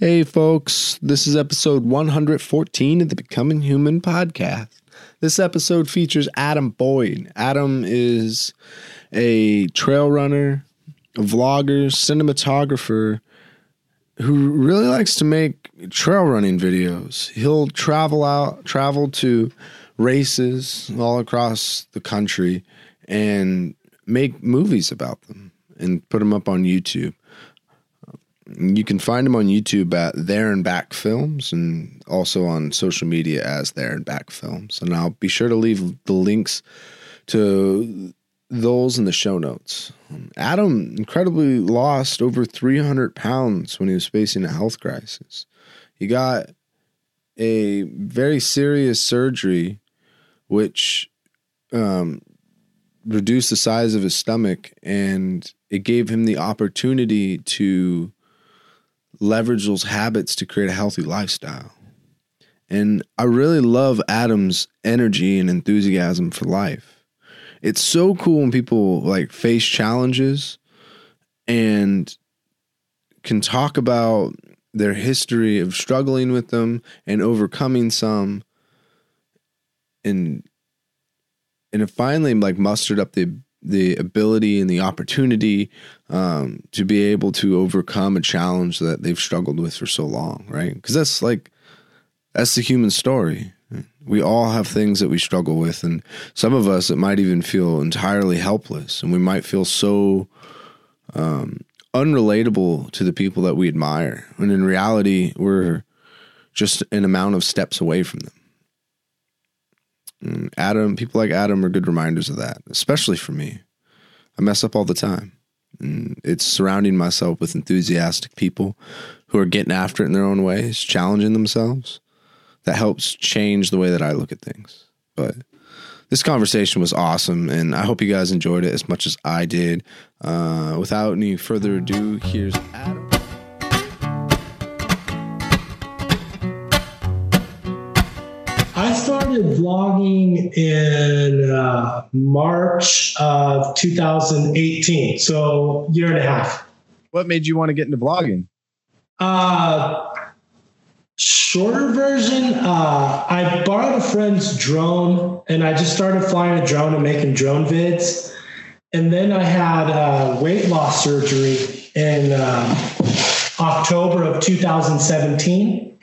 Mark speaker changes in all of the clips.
Speaker 1: Hey, folks, this is episode 114 of the Becoming Human podcast. This episode features Adam Boyd. Adam is a trail runner, a vlogger, cinematographer who really likes to make trail running videos. He'll travel out, travel to races all across the country and make movies about them and put them up on YouTube. You can find them on YouTube at There and Back Films and also on social media as There and Back Films. And I'll be sure to leave the links to those in the show notes. Adam incredibly lost over 300 pounds when he was facing a health crisis. He got a very serious surgery, which um, reduced the size of his stomach and it gave him the opportunity to leverage those habits to create a healthy lifestyle. And I really love Adam's energy and enthusiasm for life. It's so cool when people like face challenges and can talk about their history of struggling with them and overcoming some and and it finally like mustered up the the ability and the opportunity um, to be able to overcome a challenge that they've struggled with for so long, right? Because that's like that's the human story. We all have things that we struggle with, and some of us it might even feel entirely helpless, and we might feel so um, unrelatable to the people that we admire, when in reality we're just an amount of steps away from them. Adam, people like Adam are good reminders of that, especially for me. I mess up all the time. And it's surrounding myself with enthusiastic people who are getting after it in their own ways, challenging themselves. That helps change the way that I look at things. But this conversation was awesome, and I hope you guys enjoyed it as much as I did. Uh, without any further ado, here's Adam.
Speaker 2: I started vlogging in uh, March of 2018, so year and a half.
Speaker 3: What made you want to get into vlogging?
Speaker 2: Uh, shorter version, uh, I borrowed a friend's drone and I just started flying a drone and making drone vids. And then I had uh, weight loss surgery in uh, October of 2017.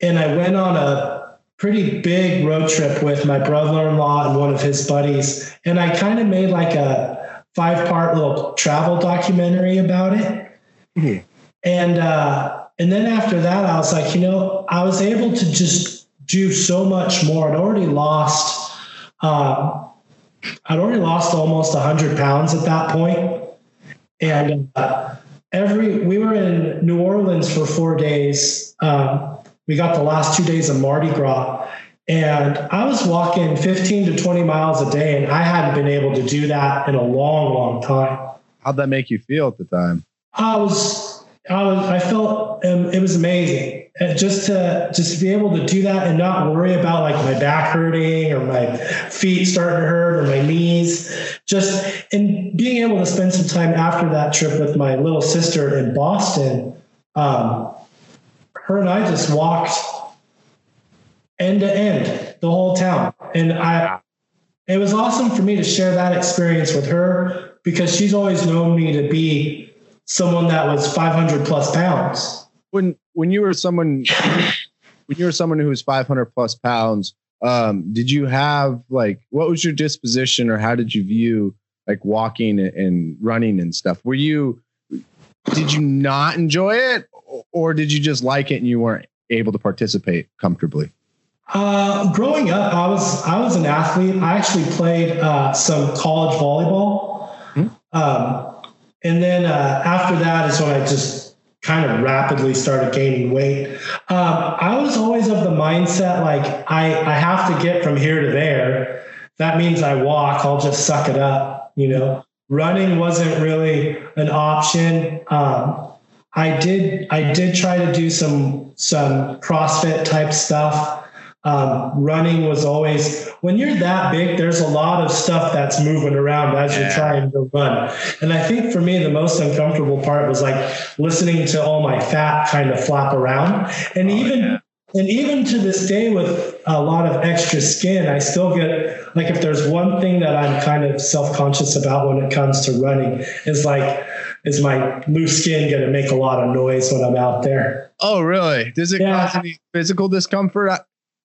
Speaker 2: And I went on a pretty big road trip with my brother-in-law and one of his buddies. And i kind of made like a five part little travel documentary about it. Mm-hmm. and uh, and then after that i was like you know i was able to just do so much more. I'd already lost uh, i'd already lost almost 100 pounds at that point. And uh, every we were in new orleans for four days um, we got the last two days of Mardi Gras. And I was walking 15 to 20 miles a day, and I hadn't been able to do that in a long, long time.
Speaker 3: How'd that make you feel at the time?
Speaker 2: I was, I was, I felt um, it was amazing. And just to just to be able to do that and not worry about like my back hurting or my feet starting to hurt or my knees. Just and being able to spend some time after that trip with my little sister in Boston. Um, her and I just walked end to end the whole town. And I, it was awesome for me to share that experience with her because she's always known me to be someone that was 500 plus pounds.
Speaker 3: When, when you were someone, when you were someone who was 500 plus pounds, um, did you have like, what was your disposition or how did you view like walking and running and stuff? Were you, did you not enjoy it or did you just like it and you weren't able to participate comfortably?
Speaker 2: Uh, growing up, I was I was an athlete. I actually played uh, some college volleyball, mm-hmm. um, and then uh, after that is when I just kind of rapidly started gaining weight. Um, I was always of the mindset like I I have to get from here to there. That means I walk. I'll just suck it up. You know, running wasn't really an option. Um, I did I did try to do some some CrossFit type stuff, Um, running was always when you're that big there's a lot of stuff that's moving around as you're trying to run and i think for me the most uncomfortable part was like listening to all my fat kind of flap around and even
Speaker 3: yeah.
Speaker 2: And even to this day with a lot of extra skin i still get like if there's one thing that i'm kind of self-conscious about when it comes to running is like is my loose skin going to make a lot of noise when i'm out there
Speaker 3: Oh, really? Does it
Speaker 2: Yeah.
Speaker 3: cause any physical discomfort?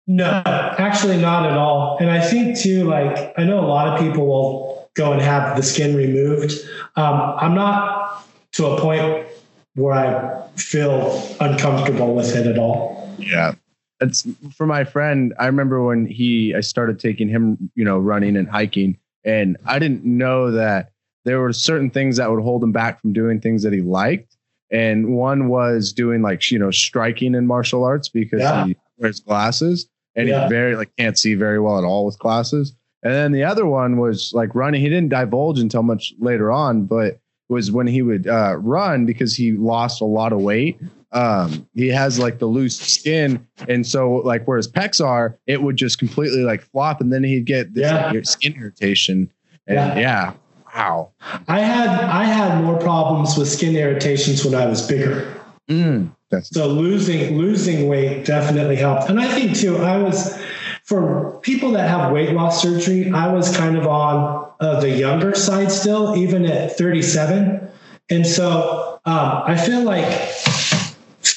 Speaker 2: No, actually not at all. And I think too, like I know a lot of people will go and have the skin removed. Um, I'm not to a point where I feel uncomfortable with it at all.
Speaker 3: Yeah. It's for my friend. I remember when he, I started taking him, you know, running and hiking, and I didn't know that there were certain things that would hold him back from doing things that he liked. And one was doing like, you know, striking in martial arts because
Speaker 2: Yeah.
Speaker 3: he wears glasses and
Speaker 2: Yeah.
Speaker 3: he very like can't see very well at all with glasses. And then the other one was like running. He didn't divulge until much later on, but was when he would uh, run because he lost a lot of weight. Um, he has like the loose skin, and so like where his pecs are, it would just completely like flop, and then he'd get this
Speaker 2: Yeah.
Speaker 3: like, skin irritation. And
Speaker 2: Yeah.
Speaker 3: yeah, wow.
Speaker 2: I had I had more problems with skin irritations when I was bigger.
Speaker 3: Mm, that's
Speaker 2: So losing losing weight definitely helped. And I think too, I was for people that have weight loss surgery, I was kind of on uh, the younger side still, even at 37. And so um, I feel like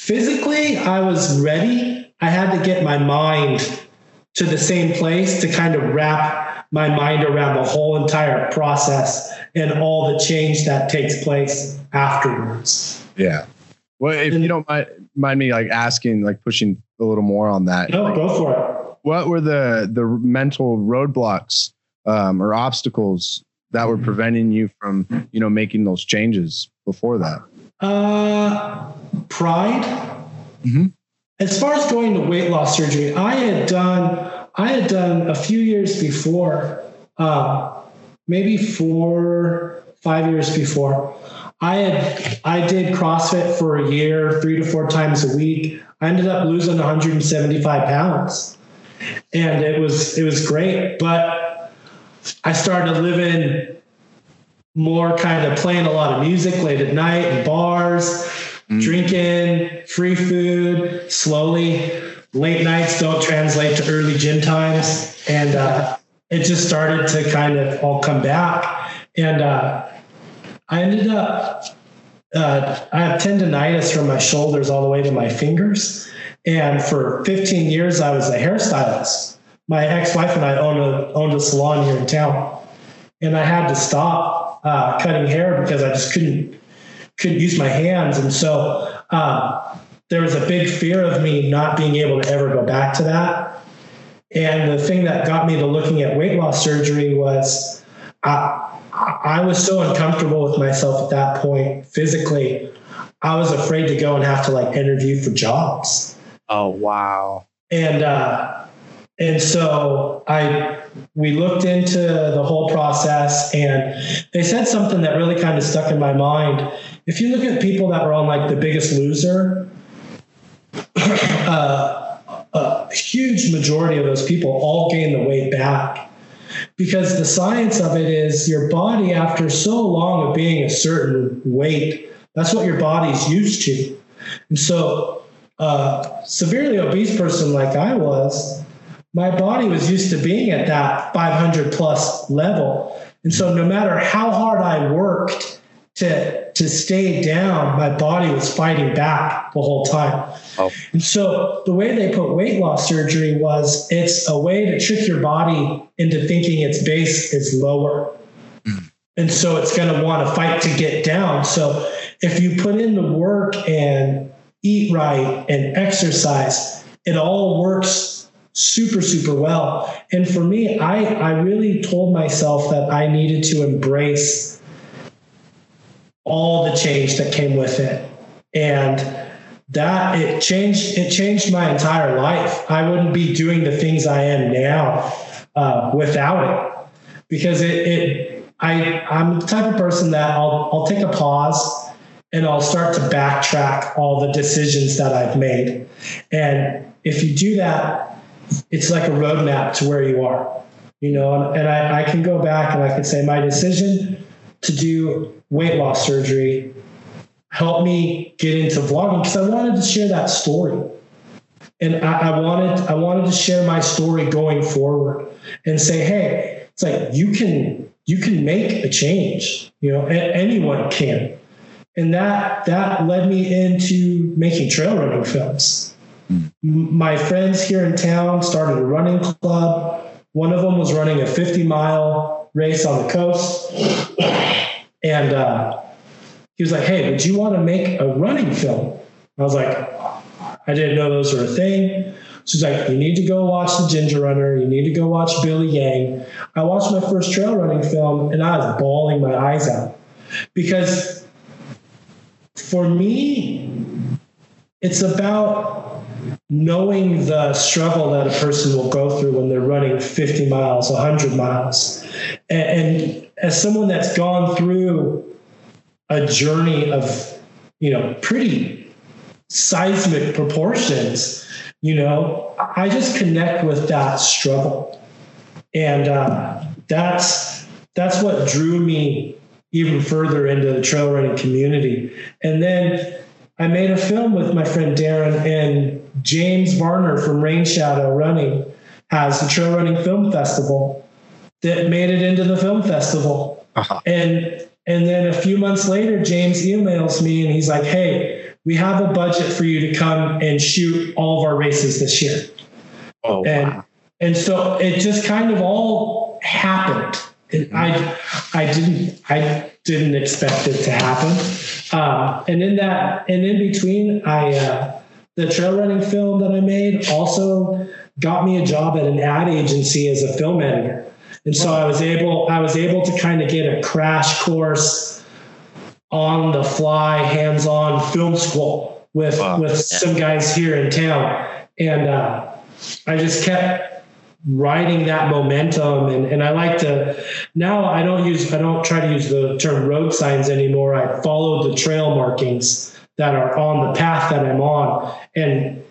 Speaker 2: physically I was ready. I had to get my mind to the same place to kind of wrap my mind around the whole entire process and all the change that takes place afterwards.
Speaker 3: yeah. Well, if you don't mind, mind me like asking, like pushing a little more on that.
Speaker 2: No,
Speaker 3: like,
Speaker 2: go for it.
Speaker 3: what were the the mental roadblocks um, or obstacles that were preventing you from you know making those changes before that?
Speaker 2: Uh, pride.
Speaker 3: Mhm.
Speaker 2: As far as going to weight loss surgery, I had done. I had done a few years before, uh, maybe four, five years before. I had I did CrossFit for a year, three to four times a week. I ended up losing 175 pounds, and it was it was great. But I started living more kind of playing a lot of music late at night in bars,
Speaker 3: Mm.
Speaker 2: drinking, free food, slowly. Late nights don't translate to early gym times. And uh, it just started to kind of all come back. And uh, I ended up, uh, I have tendonitis from my shoulders all the way to my fingers. And for 15 years, I was a hairstylist. My ex wife and I owned a, owned a salon here in town. And I had to stop uh, cutting hair because I just couldn't couldn't use my hands, and so um, there was a big fear of me not being able to ever go back to that. And the thing that got me to looking at weight loss surgery was I, I was so uncomfortable with myself at that point physically. I was afraid to go and have to like interview for jobs
Speaker 3: Oh wow!
Speaker 2: and uh, and so I we looked into the whole process, and they said something that really kind of stuck in my mind. If you look at people that were on like The Biggest Loser, uh, a huge majority of those people all gain the weight back because the science of it is your body after so long of being a certain weight that's what your body's used to and so uh, severely obese person like I was, my body was used to being at that 500 plus level. And so no matter how hard I worked to, to stay down, my body was fighting back the whole time.
Speaker 3: Oh.
Speaker 2: And so the way they put weight loss surgery was it's a way to trick your body into thinking its base is lower. Hmm. And so it's going to want to fight to get down. So if you put in the work and eat right and exercise, it all works super, super well. And for me, I, I really told myself that I needed to embrace all the change that came with it. And that it changed it changed my entire life. I wouldn't be doing the things I am now uh, without it. Because it, it I I'm the type of person that I'll I'll take a pause and I'll start to backtrack all the decisions that I've made. And if you do that, it's like a roadmap to where you are, you know, and, I, I can go back and I can say my decision to do weight loss surgery helped me get into vlogging because I wanted to share that story. And I, I wanted I wanted to share my story going forward and say, hey, it's like you can you can make a change. You know, anyone can. And that that led me into making trail running films. My friends here in town started a running club. One of them was running a 50 mile race on the coast. And uh, he was like, Hey, would you want to make a running film? I was like, I didn't know those were a thing. She's like, You need to go watch The Ginger Runner. You need to go watch Billy Yang. I watched my first trail running film and I was bawling my eyes out because for me, it's about knowing the struggle that a person will go through when they're running 50 miles, 100 miles. And, and as someone that's gone through a journey of, you know, pretty seismic proportions, you know, I just connect with that struggle. And uh, that's that's what drew me even further into the trail running community. And then I made a film with my friend Darren and James Varner from Rain Shadow Running has the Trail Running Film Festival that made it into the film festival.
Speaker 3: Uh-huh.
Speaker 2: And and then a few months later, James emails me and he's like, "Hey, we have a budget for you to come and shoot all of our races this year."
Speaker 3: Oh,
Speaker 2: and and so it just kind of all happened. And I I didn't I didn't expect it to happen. Um, and in that and in between, I uh, the trail running film that I made also got me a job at an ad agency as a film editor. And so I was able I was able to kind of get a crash course on the fly, hands-on film school with
Speaker 3: Wow.
Speaker 2: with some guys here in town. And uh, I just kept riding that momentum and, and I like to now I don't use I don't try to use the term road signs anymore. I follow the trail markings that are on the path that I'm on. And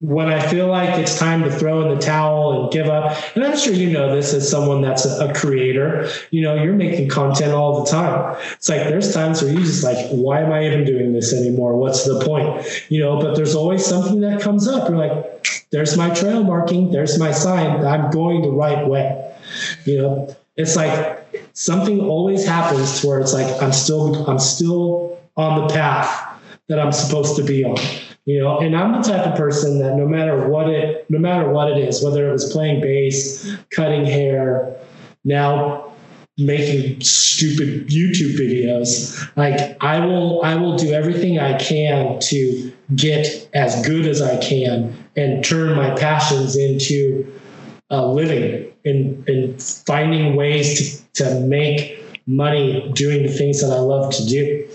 Speaker 2: when I feel like it's time to throw in the towel and give up, and I'm sure you know this as someone that's a, a creator, you know, you're making content all the time. It's like there's times where you just like, why am I even doing this anymore? What's the point? You know, but there's always something that comes up. You're like, there's my trail marking, there's my sign, I'm going the right way. You know, it's like something always happens to where it's like I'm still I'm still on the path that I'm supposed to be on. You know, and I'm the type of person that no matter what it no matter what it is, whether it was playing bass, cutting hair, now making stupid YouTube videos, like I will I will do everything I can to get as good as I can and turn my passions into a living and, and finding ways to, to make money doing the things that I love to do.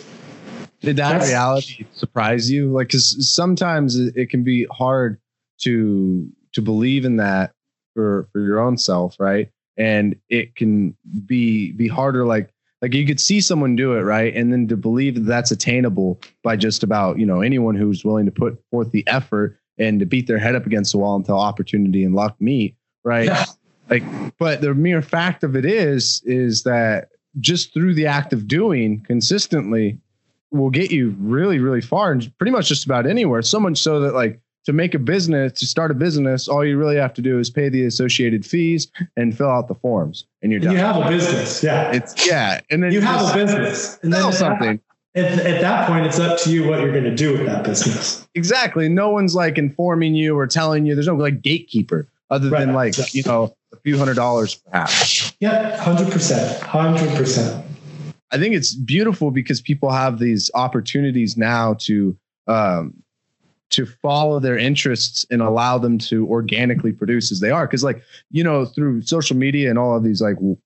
Speaker 3: Did that reality surprise you? Like, because sometimes it, can be hard to to believe in that for for your own self, right? And it can be be harder. Like like you could see someone do it, right? And then to believe that that's attainable by just about you know anyone who's willing to put forth the effort and to beat their head up against the wall until opportunity and luck meet, right? Like, but the mere fact of it is is that just through the act of doing consistently will get you really, really far and pretty much just about anywhere. So much so that like to make a business, to start a business, all you really have to do is pay the associated fees and fill out the forms, and you're done.
Speaker 2: You have a business, yeah.
Speaker 3: it's yeah, and then
Speaker 2: you have a business, and then
Speaker 3: sell something.
Speaker 2: At, at that point, it's up to you what you're going to do with that business.
Speaker 3: Exactly. No one's like informing you or telling you. There's no like gatekeeper other than
Speaker 2: Right.
Speaker 3: like you know a few hundred dollars perhaps.
Speaker 2: Yep, hundred percent, hundred percent.
Speaker 3: I think it's beautiful because people have these opportunities now to um, to follow their interests and allow them to organically produce as they are. Because like you know through social media and all of these like w-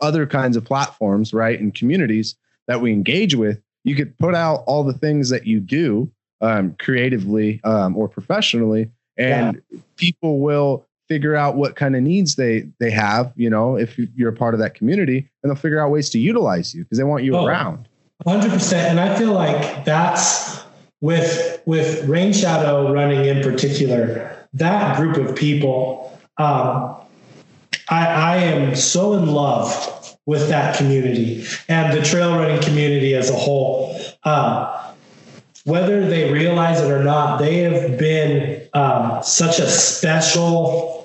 Speaker 3: other kinds of platforms, right, and communities that we engage with, you could put out all the things that you do um, creatively um, or professionally, and people will figure out what kind of needs they they have you know if you're a part of that community and they'll figure out ways to utilize you because they want you
Speaker 2: Oh.
Speaker 3: around
Speaker 2: Hundred percent, and I feel like that's with with Rain Shadow running in particular. that group of people, um, I, I am so in love with that community and the trail running community as a whole. Uh, whether they realize it or not, they have been um, such a special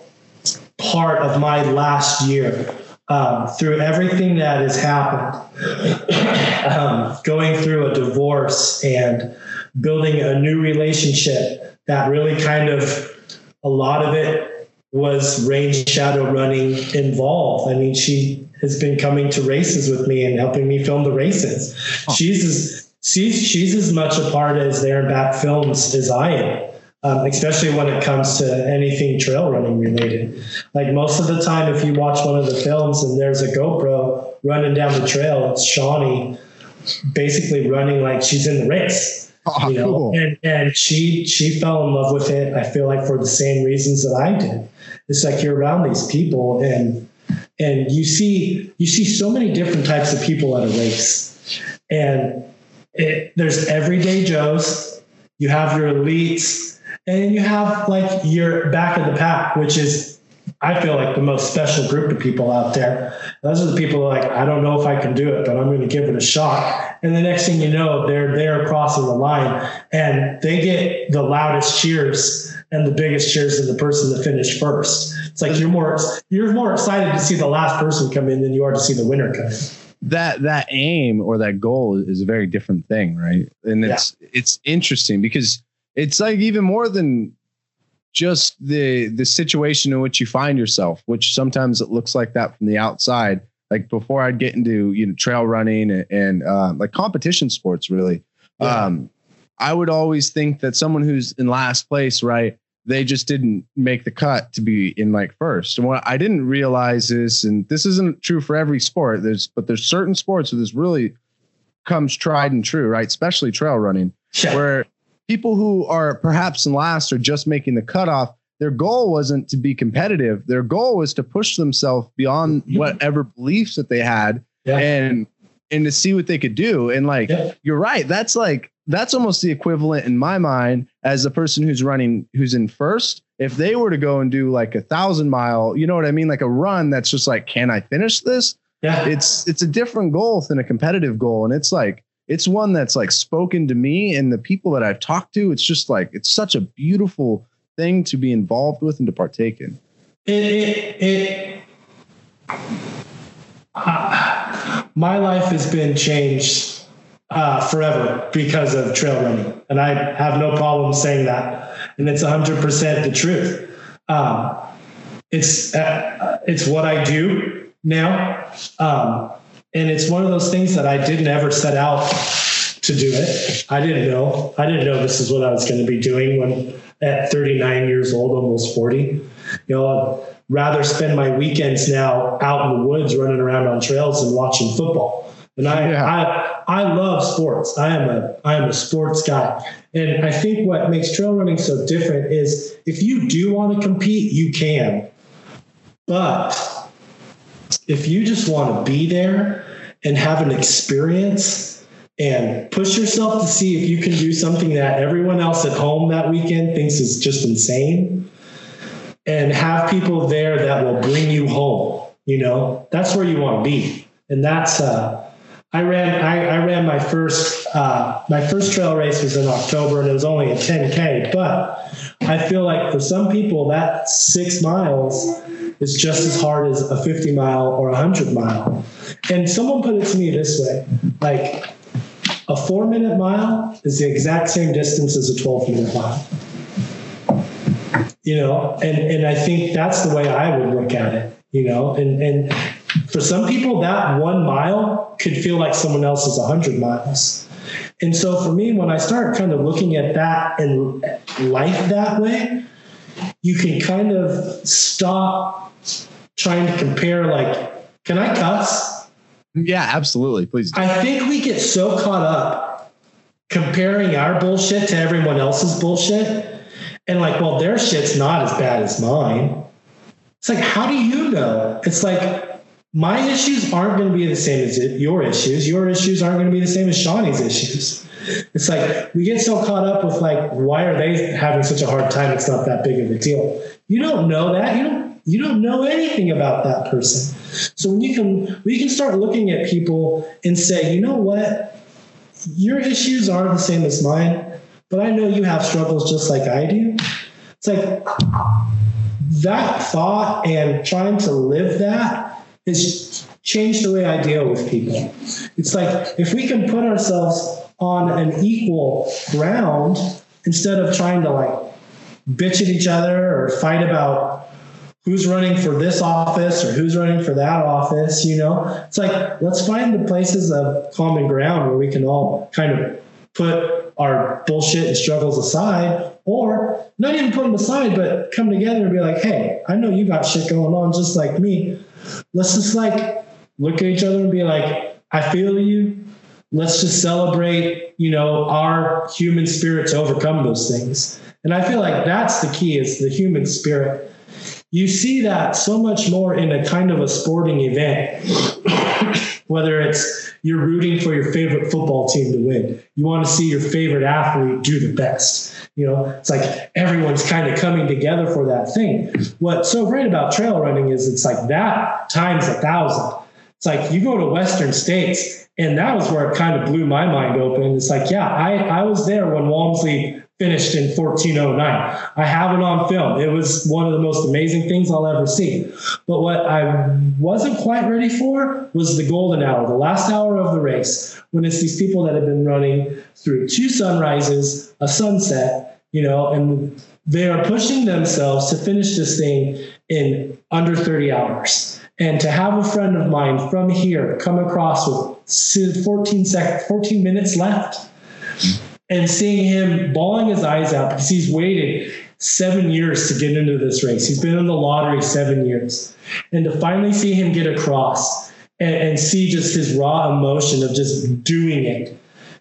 Speaker 2: part of my last year. Um, through everything that has happened, um, going through a divorce and building a new relationship that really kind of a lot of it was Rain Shadow running involved. I mean, she has been coming to races with me and helping me film the races. Oh. She's as she's she's as much a part as there back films as I am. Um, especially when it comes to anything trail running related. Like most of the time, if you watch one of the films and there's a GoPro running down the trail, it's Shawnee basically running like she's in the race. Oh, you know, cool. and and she she fell in love with it. I feel like for the same reasons that I did. It's like you're around these people and and you see you see so many different types of people at a race, and it, there's everyday Joes. You have your elites, and you have like your back of the pack, which is I feel like the most special group of people out there. Those are the people like, I don't know if I can do it, but I'm going to give it a shot. And the next thing you know, they're they're crossing the line and they get the loudest cheers and the biggest cheers of the person that finished first. It's like you're more you're more excited to see the last person come in than you are to see the winner come in.
Speaker 3: That that aim or that goal is a very different thing, right? And it's yeah. it's interesting because it's like even more than just the the situation in which you find yourself, which sometimes it looks like that from the outside. Like before I'd get into you know trail running and, and uh, like competition sports, really, yeah. um, I would always think that someone who's in last place, right, they just didn't make the cut to be in like first. And what I didn't realize is, and this isn't true for every sport, there's but there's certain sports where this really comes tried and true, right? Especially trail running, yeah. where people who are perhaps in last or just making the cutoff, their goal wasn't to be competitive. Their goal was to push themselves beyond mm-hmm. whatever beliefs that they had yeah. and and to see what they could do. And like yeah. you're right, that's like that's almost the equivalent in my mind as a person who's running who's in first. If they were to go and do like a thousand mile, you know what I mean, like a run that's just like, can I finish this? Yeah. It's it's a different goal than a competitive goal. And it's like it's one that's like spoken to me and the people that I've talked to. It's just like it's such a beautiful thing to be involved with and to partake in.
Speaker 2: It, it, it uh, my life has been changed uh, forever because of trail running, and I have no problem saying that, and it's 100% the truth. Um, it's uh, it's what I do now. Um, and it's one of those things that I didn't ever set out to do it. I didn't know. I didn't know this is what I was going to be doing when at 39 years old, almost 40. You know, I'd rather spend my weekends now out in the woods running around on trails and watching football. And I, yeah. I, I love sports. I am a, I am a sports guy. And I think what makes trail running so different is if you do want to compete, you can. But if you just want to be there and have an experience and push yourself to see if you can do something that everyone else at home that weekend thinks is just insane and have people there that will bring you home you know? That's where you want to be. And that's uh I ran I, I ran my first uh, my first trail race was in October and it was only a 10k but I feel like for some people that six miles is just as hard as a 50 mile or a 100 mile. And someone put it to me this way like, a four minute mile is the exact same distance as a 12 minute mile. You know, and, and I think that's the way I would look at it, you know, and, and for some people, that one mile could feel like someone else's 100 miles. And so for me, when I start kind of looking at that and life that way, you can kind of stop trying to compare like can i cuss
Speaker 3: yeah absolutely please
Speaker 2: i think we get so caught up comparing our bullshit to everyone else's bullshit and like well their shit's not as bad as mine it's like how do you know it's like my issues aren't going to be the same as your issues. Your issues aren't going to be the same as Shawnee's issues. It's like we get so caught up with like, why are they having such a hard time? It's not that big of a deal. You don't know that. You don't. You don't know anything about that person. So when you can, we can start looking at people and say, you know what, your issues aren't the same as mine, but I know you have struggles just like I do. It's like that thought and trying to live that has changed the way I deal with people. It's like if we can put ourselves on an equal ground instead of trying to like bitch at each other or fight about who's running for this office or who's running for that office, you know? It's like let's find the places of common ground where we can all kind of put our bullshit and struggles aside or not even put them aside but come together and be like hey i know you got shit going on just like me. Let's just like look at each other and be like i feel you. Let's just celebrate you know our human spirit to overcome those things. And i feel like that's the key is the human spirit you see that so much more in a kind of a sporting event whether it's you're rooting for your favorite football team to win. You want to see your favorite athlete do the best. You know it's like everyone's kind of coming together for that thing. What's so great about trail running is it's like that times a thousand. It's like you go to western states and that was where it kind of blew my mind open. It's like yeah i i was there when walmsley finished in 1409. I have it on film. It was one of the most amazing things I'll ever see. But what I wasn't quite ready for was the golden hour, the last hour of the race, when it's these people that have been running through two sunrises, a sunset, you know, and they are pushing themselves to finish this thing in under 30 hours. And to have a friend of mine from here come across with 14 sec 14 minutes left and seeing him bawling his eyes out because he's waited seven years to get into this race. He's been in the lottery seven years. And to finally see him get across and, and see just his raw emotion of just doing it,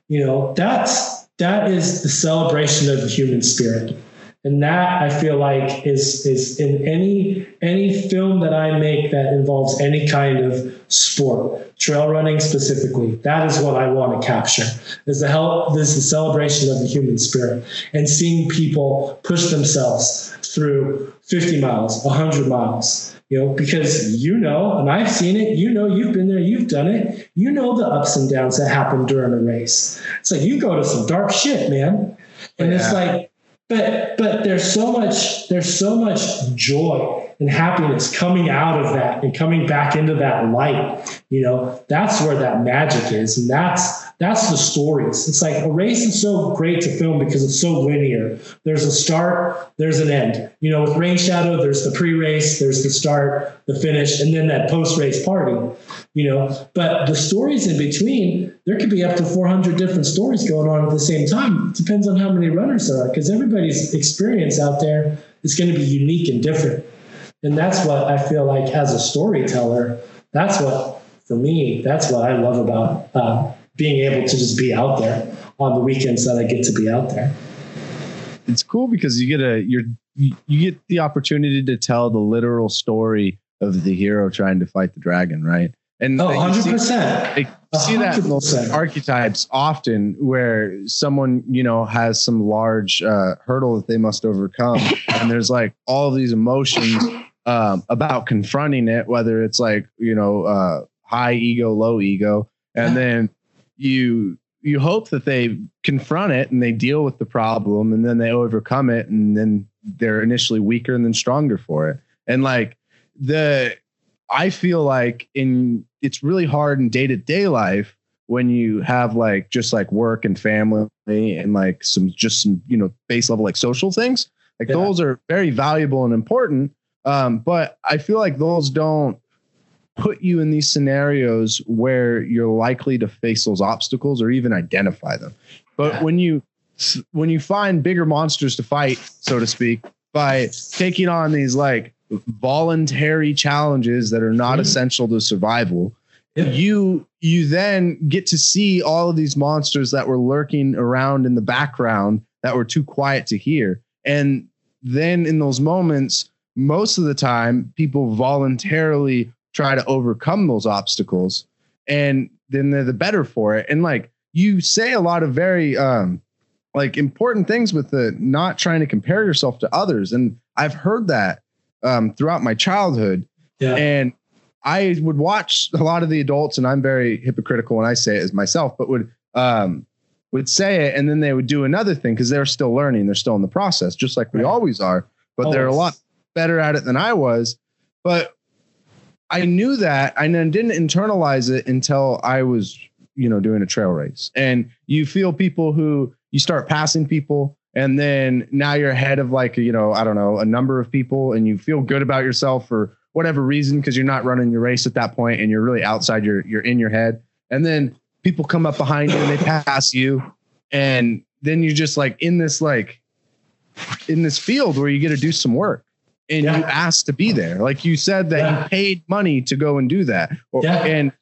Speaker 2: you know, that's that is the celebration of the human spirit and that I feel like is is in any any film that I make that involves any kind of sport, trail running specifically. That is what I want to capture. Is the help is the celebration of the human spirit and seeing people push themselves through 50 miles, 100 miles. You know, because you know, and I've seen it, you know, you've been there, you've done it, you know the ups and downs that happen during a race. It's like you go to some dark shit, man. And yeah. it's like but but there's so much there's so much joy and happiness coming out of that and coming back into that light you know that's where that magic is. And that's that's the stories it's like a race is so great to film because it's so linear. There's a start there's an end. You know with rain shadow there's the pre-race there's the start the finish and then that post-race party you know. But the stories in between there could be up to 400 different stories going on at the same time. It depends on how many runners there are because everybody's experience out there is going to be unique and different and that's what i feel like as a storyteller that's what for me that's what i love about uh, being able to just be out there on the weekends that i get to be out there
Speaker 3: it's cool because you get a you're you get the opportunity to tell the literal story of the hero trying to fight the dragon right
Speaker 2: and oh, 100%.
Speaker 3: See, see that in archetypes often where someone, you know, has some large uh, hurdle that they must overcome. and there's like all these emotions um, about confronting it, whether it's like, you know, uh, high ego, low ego. And then you you hope that they confront it and they deal with the problem and then they overcome it and then they're initially weaker and then stronger for it. And like the I feel like in it's really hard in day to day life when you have like just like work and family and like some just some you know base level like social things like yeah. those are very valuable and important um, but i feel like those don't put you in these scenarios where you're likely to face those obstacles or even identify them but yeah. when you when you find bigger monsters to fight so to speak by taking on these like voluntary challenges that are not mm-hmm. essential to survival yeah. you you then get to see all of these monsters that were lurking around in the background that were too quiet to hear and then in those moments most of the time people voluntarily try to overcome those obstacles and then they're the better for it and like you say a lot of very um like important things with the not trying to compare yourself to others and i've heard that um throughout my childhood
Speaker 2: Yeah.
Speaker 3: and i would watch a lot of the adults and i'm very hypocritical when i say it as myself but would um would say it and then they would do another thing because they're still learning they're still in the process just like we
Speaker 2: Right.
Speaker 3: always are but they're a lot
Speaker 2: Always.
Speaker 3: Better at it than I was. But I knew that then didn't internalize it until I was, you know, doing a trail race. And you feel people who you start passing people and then now you're ahead of like, you know, I don't know, a number of people and you feel good about yourself for whatever reason because you're not running your race at that point and you're really outside your you're in your head. And then people come up behind you and they pass you and then you're just like in this like in this field where you get to do some work and
Speaker 2: Yeah.
Speaker 3: you asked to be there like you said that
Speaker 2: Yeah.
Speaker 3: you paid money to go and do that or,
Speaker 2: Yeah.
Speaker 3: and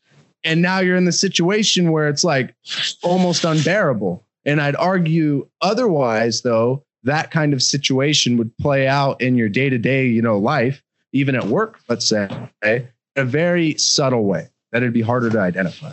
Speaker 3: and now you're in the situation where it's like almost unbearable and i'd argue otherwise though that kind of situation would play out in your day-to-day you know life even at work let's say in a very subtle way that it'd be harder to identify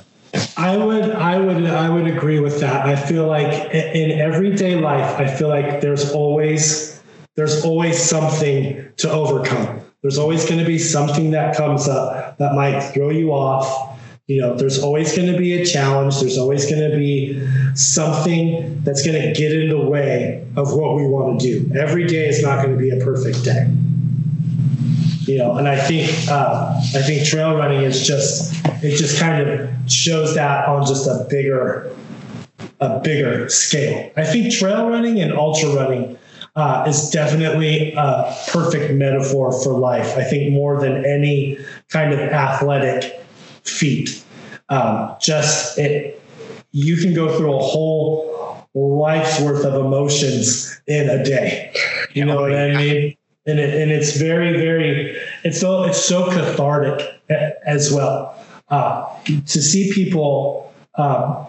Speaker 2: I would, I would, I would agree with that. I feel like in everyday life, I feel like there's always, there's always something to overcome. There's always going to be something that comes up that might throw you off. You know, there's always going to be a challenge. There's always going to be something that's going to get in the way of what we want to do. Every day is not going to be a perfect day you know and i think uh, i think trail running is just it just kind of shows that on just a bigger a bigger scale i think trail running and ultra running uh, is definitely a perfect metaphor for life i think more than any kind of athletic feat. Um, just it you can go through a whole life's worth of emotions in a day. You know what i mean? And it, and it's very very it's so it's so cathartic as well. Uh, to see people um,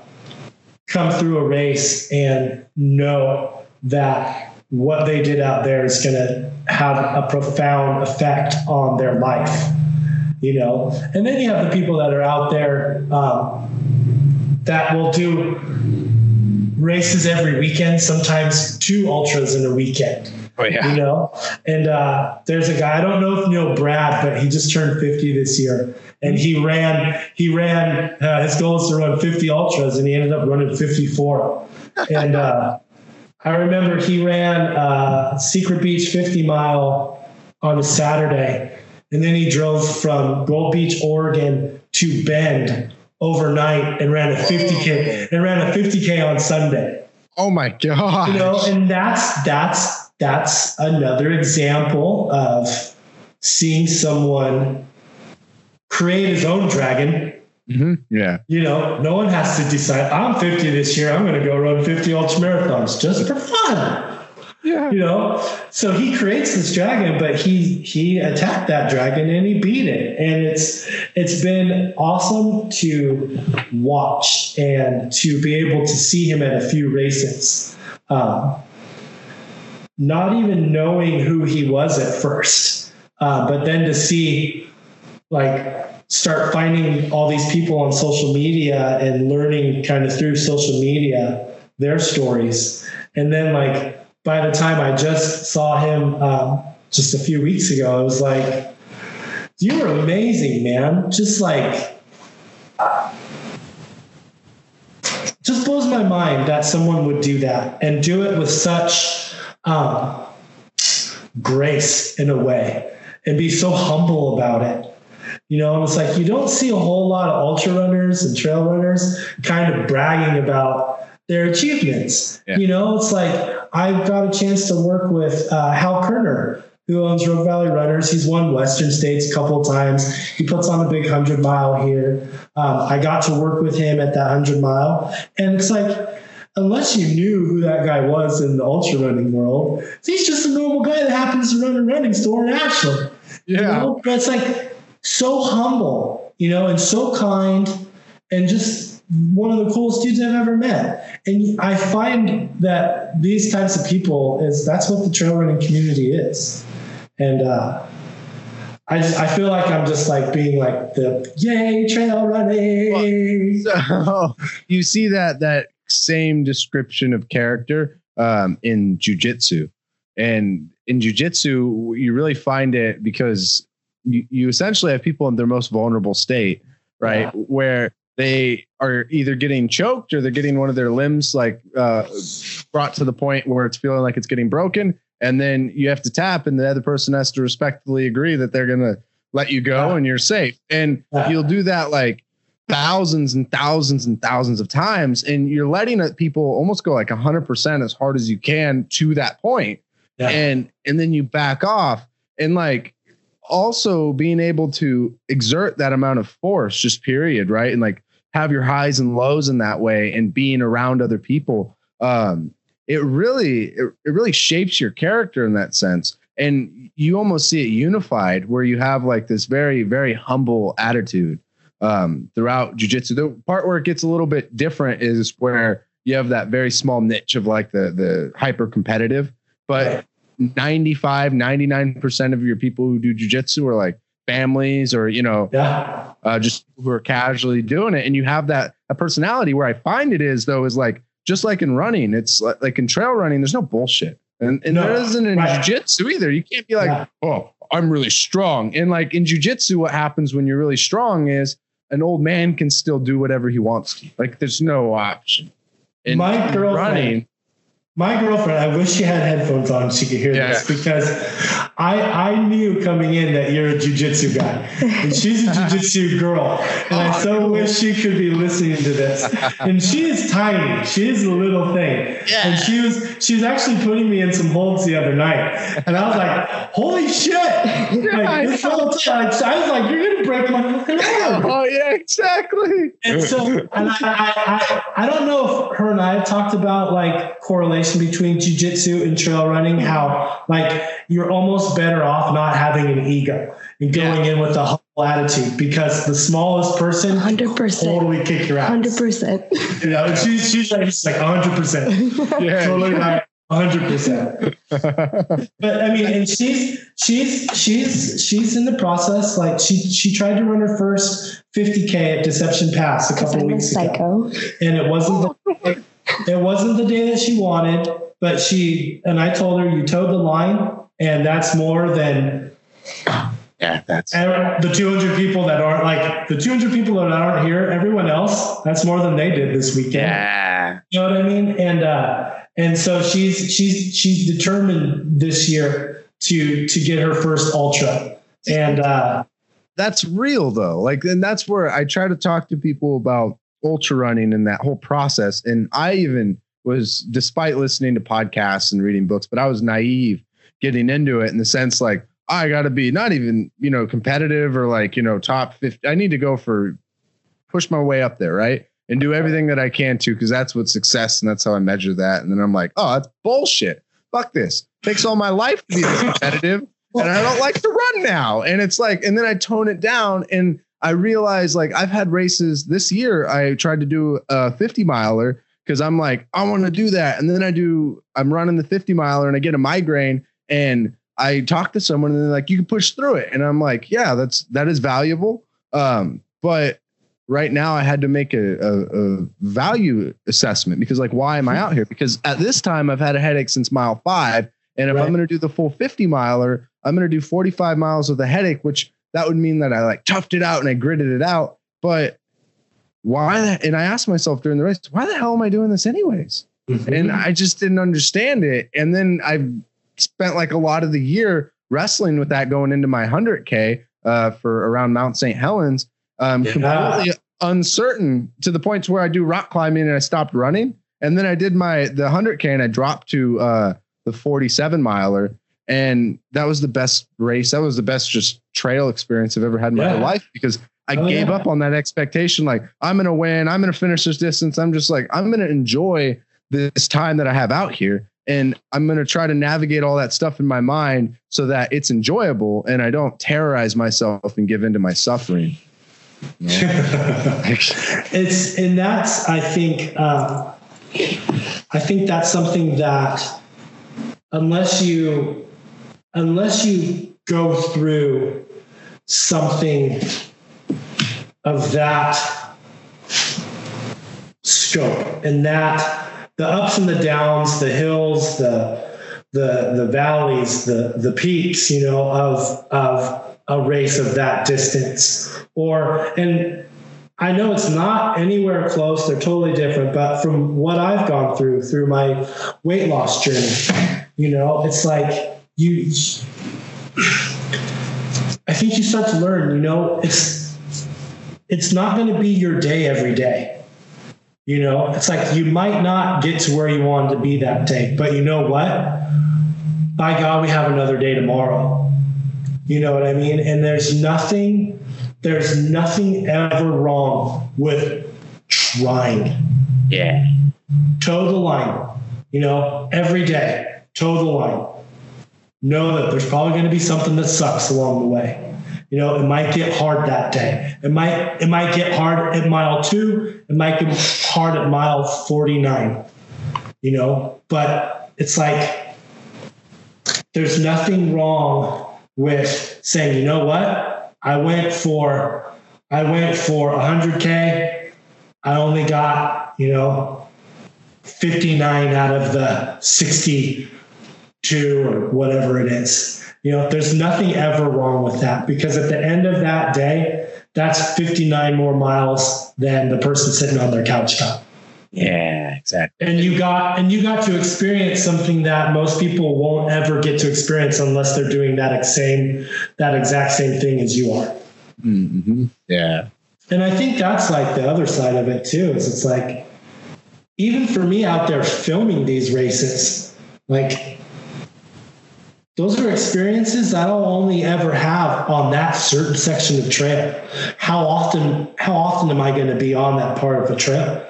Speaker 2: come through a race and know that what they did out there is going to have a profound effect on their life you know? And then you have the people that are out there um, that will do races every weekend sometimes two ultras in a weekend
Speaker 3: oh yeah.
Speaker 2: you know? And uh, there's a guy i don't know if you know brad but he just turned 50 this year. And he ran he ran uh, his goal is to run 50 ultras and he ended up running 54 and uh, i remember he ran uh, secret beach 50 mile on a saturday and then he drove from gold beach oregon to bend overnight and ran a 50k and ran a 50k on sunday.
Speaker 3: Oh my god
Speaker 2: you know and that's that's that's another example of seeing someone create his own dragon
Speaker 3: Mhm. yeah.
Speaker 2: You know no one has to decide i'm 50 this year i'm going to go run 50 ultra marathons just for fun.
Speaker 3: Yeah.
Speaker 2: You know? So he creates this dragon but he he attacked that dragon and he beat it. And it's it's been awesome to watch and to be able to see him at a few races. Um, not even knowing who he was at first uh, but then to see like start finding all these people on social media and learning kind of through social media their stories. And then like by the time i just saw him um, just a few weeks ago i was like you were amazing man. Just like just blows my mind that someone would do that and do it with such um, grace in a way and be so humble about it you know, and it's like you don't see a whole lot of ultra runners and trail runners kind of bragging about their achievements.
Speaker 3: Yeah.
Speaker 2: You know, it's like I got a chance to work with uh, Hal Koerner, who owns Rogue Valley Runners. He's won Western States a couple of times. He puts on a big hundred mile here. Um, I got to work with him at that hundred mile, and it's like. Unless you knew who that guy was in the ultra running world, he's just a normal guy that happens to run a running store in Ashland. You
Speaker 3: yeah
Speaker 2: know? But it's like so humble, you know, and so kind and just one of the coolest dudes I've ever met. And I find that these types of people is that's what the trail running community is. And uh, I I feel like I'm just like being like the yay trail running.
Speaker 3: So you see that that same description of character um, in jujitsu, and in jujitsu you really find it because you, you essentially have people in their most vulnerable state, right,
Speaker 2: Yeah.
Speaker 3: where they are either getting choked or they're getting one of their limbs like uh, brought to the point where it's feeling like it's getting broken, and then you have to tap, and the other person has to respectfully agree that they're gonna let you go
Speaker 2: Yeah.
Speaker 3: and you're safe, and
Speaker 2: Yeah.
Speaker 3: you'll do that like thousands and thousands and thousands of times and you're letting people almost go like 100% as hard as you can to that point
Speaker 2: Yeah.
Speaker 3: and and then you back off and like also being able to exert that amount of force just period right and like have your highs and lows in that way and being around other people um it really it, it really shapes your character in that sense and you almost see it unified where you have like this very very humble attitude um, throughout jujitsu. The part where it gets a little bit different is where you have that very small niche of like the the hyper competitive, but 95, 99% of your people who do jujitsu are like families or, you know,
Speaker 2: yeah.
Speaker 3: uh, just who are casually doing it. And you have that a personality where I find it is though, is like, just like in running, it's like, like in trail running, there's no bullshit. And, and
Speaker 2: No,
Speaker 3: there isn't in
Speaker 2: right.
Speaker 3: jujitsu either. You can't be like,
Speaker 2: Yeah.
Speaker 3: oh, I'm really strong. And like in jujitsu, what happens when you're really strong is an old man can still do whatever he wants to. Like there's no option. In
Speaker 2: My girlfriend-
Speaker 3: running,
Speaker 2: My girlfriend, I wish she had headphones on so she could hear
Speaker 3: Yeah.
Speaker 2: this because I I knew coming in that you're a jujitsu guy. And she's a jujitsu girl. And I so wish she could be listening to this. And she is tiny. She is a little thing. And she was she was actually putting me in some holds the other night. And I was like, holy shit. Like, this whole time, I was like, you're gonna break my fucking arm.
Speaker 3: oh yeah, exactly.
Speaker 2: And so, and I, I, I, I don't know if her and I have talked about like correlation between jujitsu and trail running, how like you're almost better off not having an ego and going in with a humble attitude because the smallest person
Speaker 4: 100%.
Speaker 2: totally kick your ass.
Speaker 4: Hundred percent.
Speaker 2: You know, she's she's like, she's like 100 percent,
Speaker 3: Yeah.
Speaker 2: totally right. 100%. But I mean, and she's she's she's she's in the process. Like she she tried to run her first 50k at Deception Pass a couple
Speaker 4: I'm a
Speaker 2: weeks ago and it wasn't the, oh. It wasn't the day that she wanted but she and i told her you toed the line and that's more than
Speaker 3: yeah, that's
Speaker 2: ev- the 200 people that aren't like the 200 people that aren't here everyone else that's more than they did this weekend
Speaker 3: yeah.
Speaker 2: you know what i mean and uh and so she's she's she's determined this year to to get her first ultra and uh
Speaker 3: that's real though. Like, and that's where I try to talk to people about ultra running and that whole process. And I even was, despite listening to podcasts and reading books, but I was naive getting into it in the sense like, I got to be not even, you know, competitive or like, you know, top 50. I need to go for push my way up there. Right. And do everything that I can to, because that's what success and that's how I measure that. And then I'm like, oh, that's bullshit. Fuck this. Takes all my life to be this competitive and I don't like to run now. And it's like, and then I tone it down and I realize like I've had races this year. I tried to do a 50 miler because I'm like, I want to do that. And then I do, I'm running the 50 miler and I get a migraine and I talk to someone and they're like, you can push through it. And I'm like, yeah, that's, that is valuable. Um, but right now I had to make a, a, a value assessment because like, why am I out here? Because at this time I've had a headache since mile five. And if
Speaker 2: Right.
Speaker 3: I'm going to do the full 50 miler, I'm going to do 45 miles with a headache, which that would mean that I like toughed it out and I gritted it out. But why? And I asked myself during the race, why the hell am I doing this anyways? And I just didn't understand it. And then I spent like a lot of the year wrestling with that going into my 100K uh, for around Mount St. Helens, um,
Speaker 2: Yeah.
Speaker 3: completely uncertain to the point to where I do rock climbing and I stopped running. And then I did my the 100K and I dropped to uh, the 47 miler. And that was the best race. That was the best just trail experience I've ever had in my
Speaker 2: Yeah.
Speaker 3: whole life because I
Speaker 2: Oh,
Speaker 3: gave
Speaker 2: yeah.
Speaker 3: up on that expectation. Like, I'm going to win. I'm going to finish this distance. I'm just like, I'm going to enjoy this time that I have out here. And I'm going to try to navigate all that stuff in my mind so that it's enjoyable and I don't terrorize myself and give into my suffering.
Speaker 2: It's and that's I think uh, I think that's something that unless you unless you go through something of that scope and that the ups and the downs, the hills, the the the valleys, the the peaks, you know, of of a race of that distance. Or and I know it's not anywhere close, they're totally different, but from what I've gone through through my weight loss journey, you know, it's like you think you start to learn, you know, it's it's not going to be your day every day. You know, it's like you might not get to where you wanted to be that day, but you know what? By God, we have another day tomorrow. You know what I mean? And there's nothing, there's nothing ever wrong with trying.
Speaker 4: Yeah.
Speaker 2: Toe the line, you know, every day, toe the line. Know that there's probably going to be something that sucks along the way. You know, it might get hard that day. It might it might get hard at mile two. It might get hard at mile 49. You know, but it's like there's nothing wrong with saying, you know what? I went for I went for 100k. I only got, you know, 59 out of the 62 or whatever it is. You know, there's nothing ever wrong with that because at the end of that day, that's 59 more miles than the person sitting on their couch got.
Speaker 4: Yeah, exactly.
Speaker 2: And you got and you got to experience something that most people won't ever get to experience unless they're doing that same that exact same thing as you are.
Speaker 3: Mm-hmm. Yeah.
Speaker 2: And I think that's like the other side of it too. Is it's like even for me out there filming these races, like those are experiences that I'll only ever have on that certain section of trail. How often, how often am I going to be on that part of the trail?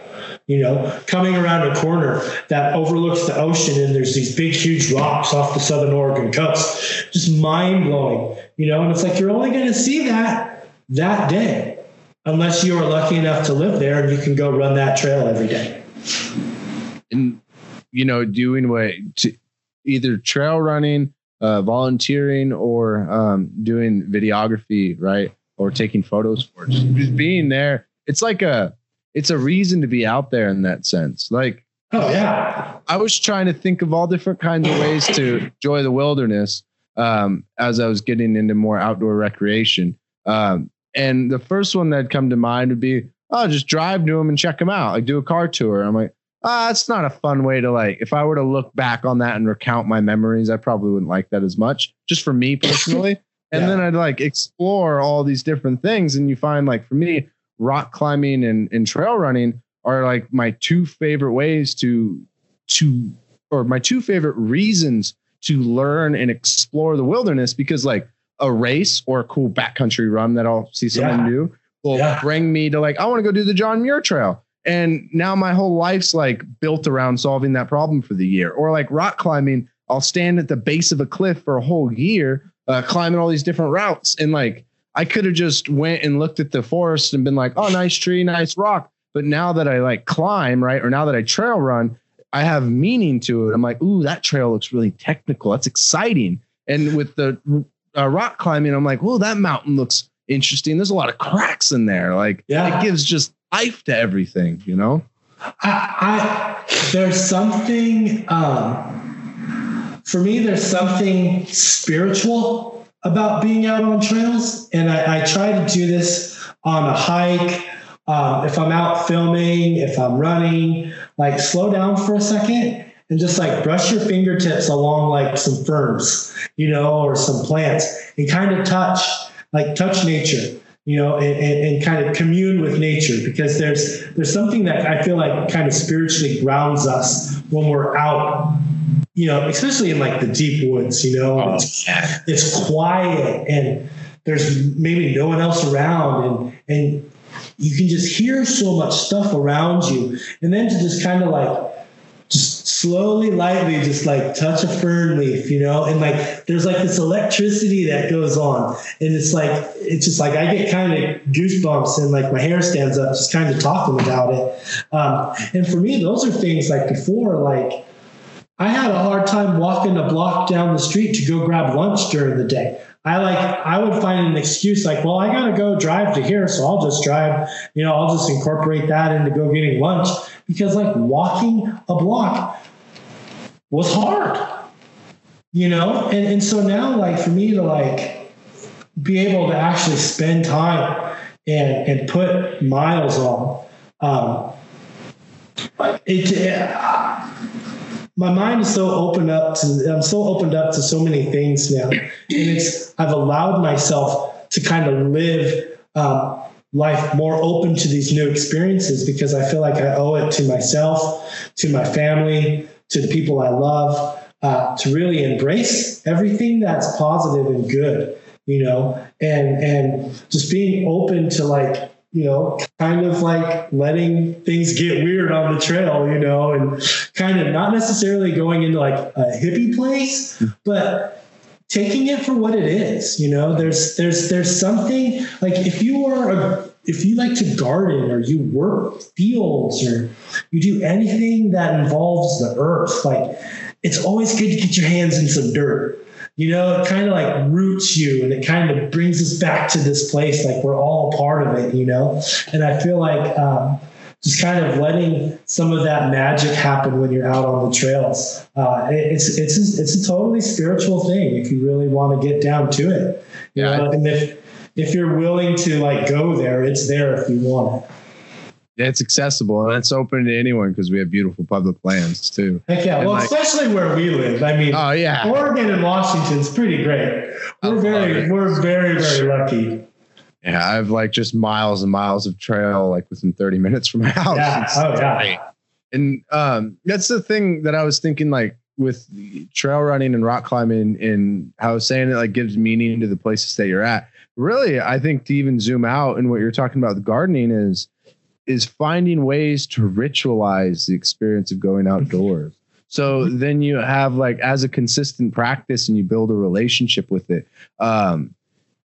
Speaker 2: You know, coming around a corner that overlooks the ocean and there's these big, huge rocks off the southern Oregon coast, just mind blowing. You know, and it's like you're only going to see that that day, unless you are lucky enough to live there and you can go run that trail every day.
Speaker 3: And you know, doing what to, either trail running uh, volunteering or um, doing videography, right? Or taking photos for. Just, just being there. It's like a, it's a reason to be out there in that sense. Like,
Speaker 2: oh yeah,
Speaker 3: I was trying to think of all different kinds of ways to enjoy the wilderness um, as I was getting into more outdoor recreation. Um, and the first one that come to mind would be, oh, just drive to them and check them out. Like do a car tour. I'm like, uh, it's not a fun way to like. If I were to look back on that and recount my memories, I probably wouldn't like that as much, just for me personally. and yeah. then I'd like explore all these different things, and you find like for me, rock climbing and, and trail running are like my two favorite ways to to or my two favorite reasons to learn and explore the wilderness because like a race or a cool backcountry run that I'll see someone yeah. do will yeah. bring me to like I want to go do the John Muir Trail and now my whole life's like built around solving that problem for the year. Or like rock climbing, I'll stand at the base of a cliff for a whole year, uh, climbing all these different routes. And like I could have just went and looked at the forest and been like, oh, nice tree, nice rock. But now that I like climb, right, or now that I trail run, I have meaning to it. I'm like, ooh, that trail looks really technical. That's exciting. And with the uh, rock climbing, I'm like, well, that mountain looks interesting. There's a lot of cracks in there. Like, yeah. it gives just life to everything, you know?
Speaker 2: I, I there's something um, for me, there's something spiritual about being out on trails. And I, I try to do this on a hike. Um, if I'm out filming, if I'm running, like slow down for a second and just like brush your fingertips along like some ferns, you know, or some plants and kind of touch, like touch nature you know, and, and, kind of commune with nature because there's there's something that I feel like kind of spiritually grounds us when we're out, you know, especially in like the deep woods, you know, oh, it's, yeah. it's quiet and there's maybe no one else around and and you can just hear so much stuff around you and then to just kind of like slowly, lightly, just like touch a fern leaf, you know, and like there's like this electricity that goes on, and it's like it's just like I get kind of goosebumps and like my hair stands up just kind of talking about it. Um, and for me, those are things like before, like I had a hard time walking a block down the street to go grab lunch during the day. I like I would find an excuse like, well, I gotta go drive to here, so I'll just drive. You know, I'll just incorporate that into go getting lunch because like walking a block was hard. You know, and and so now like for me to like be able to actually spend time and and put miles on. Um, it, it my mind is so opened up to I'm so opened up to so many things now, and it's I've allowed myself to kind of live um, life more open to these new experiences because I feel like I owe it to myself, to my family, to the people I love, uh, to really embrace everything that's positive and good, you know, and and just being open to like you know, kind of like letting things get weird on the trail, you know, and kind of not necessarily going into like a hippie place, but taking it for what it is, you know, there's there's there's something like if you are a if you like to garden or you work fields or you do anything that involves the earth, like it's always good to get your hands in some dirt you know, it kind of like roots you and it kind of brings us back to this place like we're all a part of it, you know? And I feel like um, just kind of letting some of that magic happen when you're out on the trails. Uh, it's, it's, a, it's a totally spiritual thing if you really want to get down to it. You yeah. Know? And if, if you're willing to like go there, it's there if you want it
Speaker 3: it's accessible and it's open to anyone because we have beautiful public lands too.
Speaker 2: Heck yeah. And well, like, especially where we live. I mean,
Speaker 3: oh yeah,
Speaker 2: Oregon and Washington's pretty great. We're very, we're very, very lucky.
Speaker 3: Yeah, I have like just miles and miles of trail like within 30 minutes from my house.
Speaker 2: Yeah. It's oh yeah.
Speaker 3: And um, that's the thing that I was thinking like with trail running and rock climbing and how saying it like gives meaning to the places that you're at. Really, I think to even zoom out and what you're talking about the gardening is is finding ways to ritualize the experience of going outdoors. So then you have like as a consistent practice and you build a relationship with it. Um,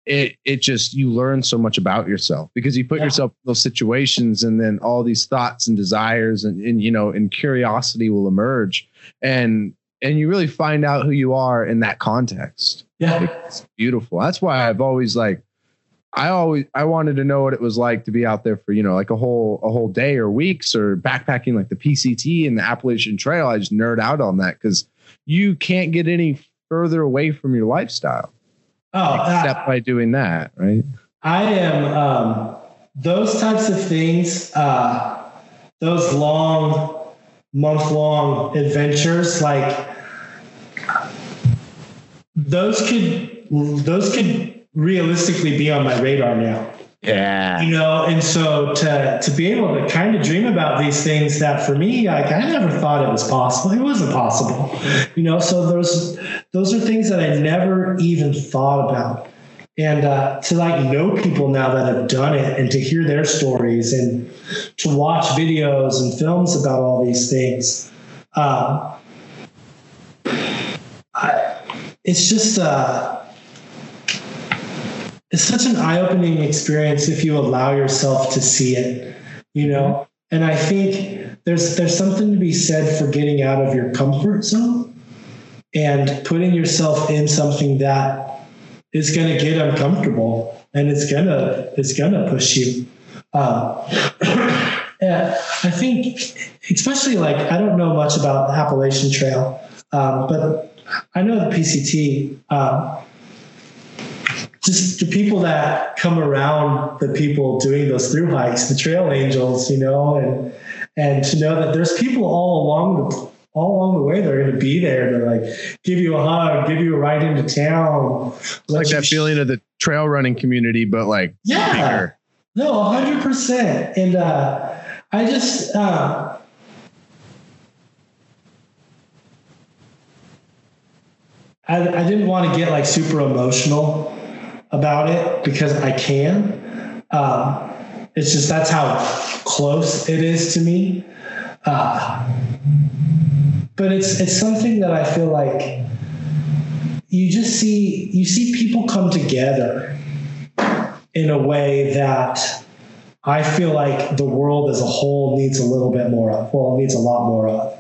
Speaker 3: it it just you learn so much about yourself because you put yeah. yourself in those situations and then all these thoughts and desires and, and you know and curiosity will emerge and and you really find out who you are in that context.
Speaker 2: Yeah.
Speaker 3: It's beautiful. That's why I've always like I always I wanted to know what it was like to be out there for you know like a whole a whole day or weeks or backpacking like the PCT and the Appalachian Trail. I just nerd out on that because you can't get any further away from your lifestyle.
Speaker 2: Oh,
Speaker 3: except uh, by doing that, right?
Speaker 2: I am um, those types of things. Uh, those long, month long adventures, like those could those could realistically be on my radar now.
Speaker 3: Yeah.
Speaker 2: You know, and so to to be able to kind of dream about these things that for me, like I never thought it was possible. It wasn't possible. You know, so those those are things that I never even thought about. And uh, to like know people now that have done it and to hear their stories and to watch videos and films about all these things. Uh, I, it's just uh, it's such an eye-opening experience if you allow yourself to see it you know? And i think there's there's something to be said for getting out of your comfort zone and putting yourself in something that is going to get uncomfortable and it's to it's to push you. Um, i think especially like i don't know much about the appalachian trail um, but i know the pct um, just the people that come around the people doing those through hikes, the trail angels, you know, and and to know that there's people all along the all along the way they're going to be there to like give you a hug, give you a ride into town.
Speaker 3: like that sh- feeling of the trail running community, but like
Speaker 2: yeah, bigger. no, hundred percent. And uh, I just. Uh, I, I didn't want to get like super emotional about it because I can. Um, it's just that's how close it is to me. Uh, but it's it's something that I feel like you just see you see people come together in a way that I feel like the world as a whole needs a little bit more of. Well, it needs a lot more of.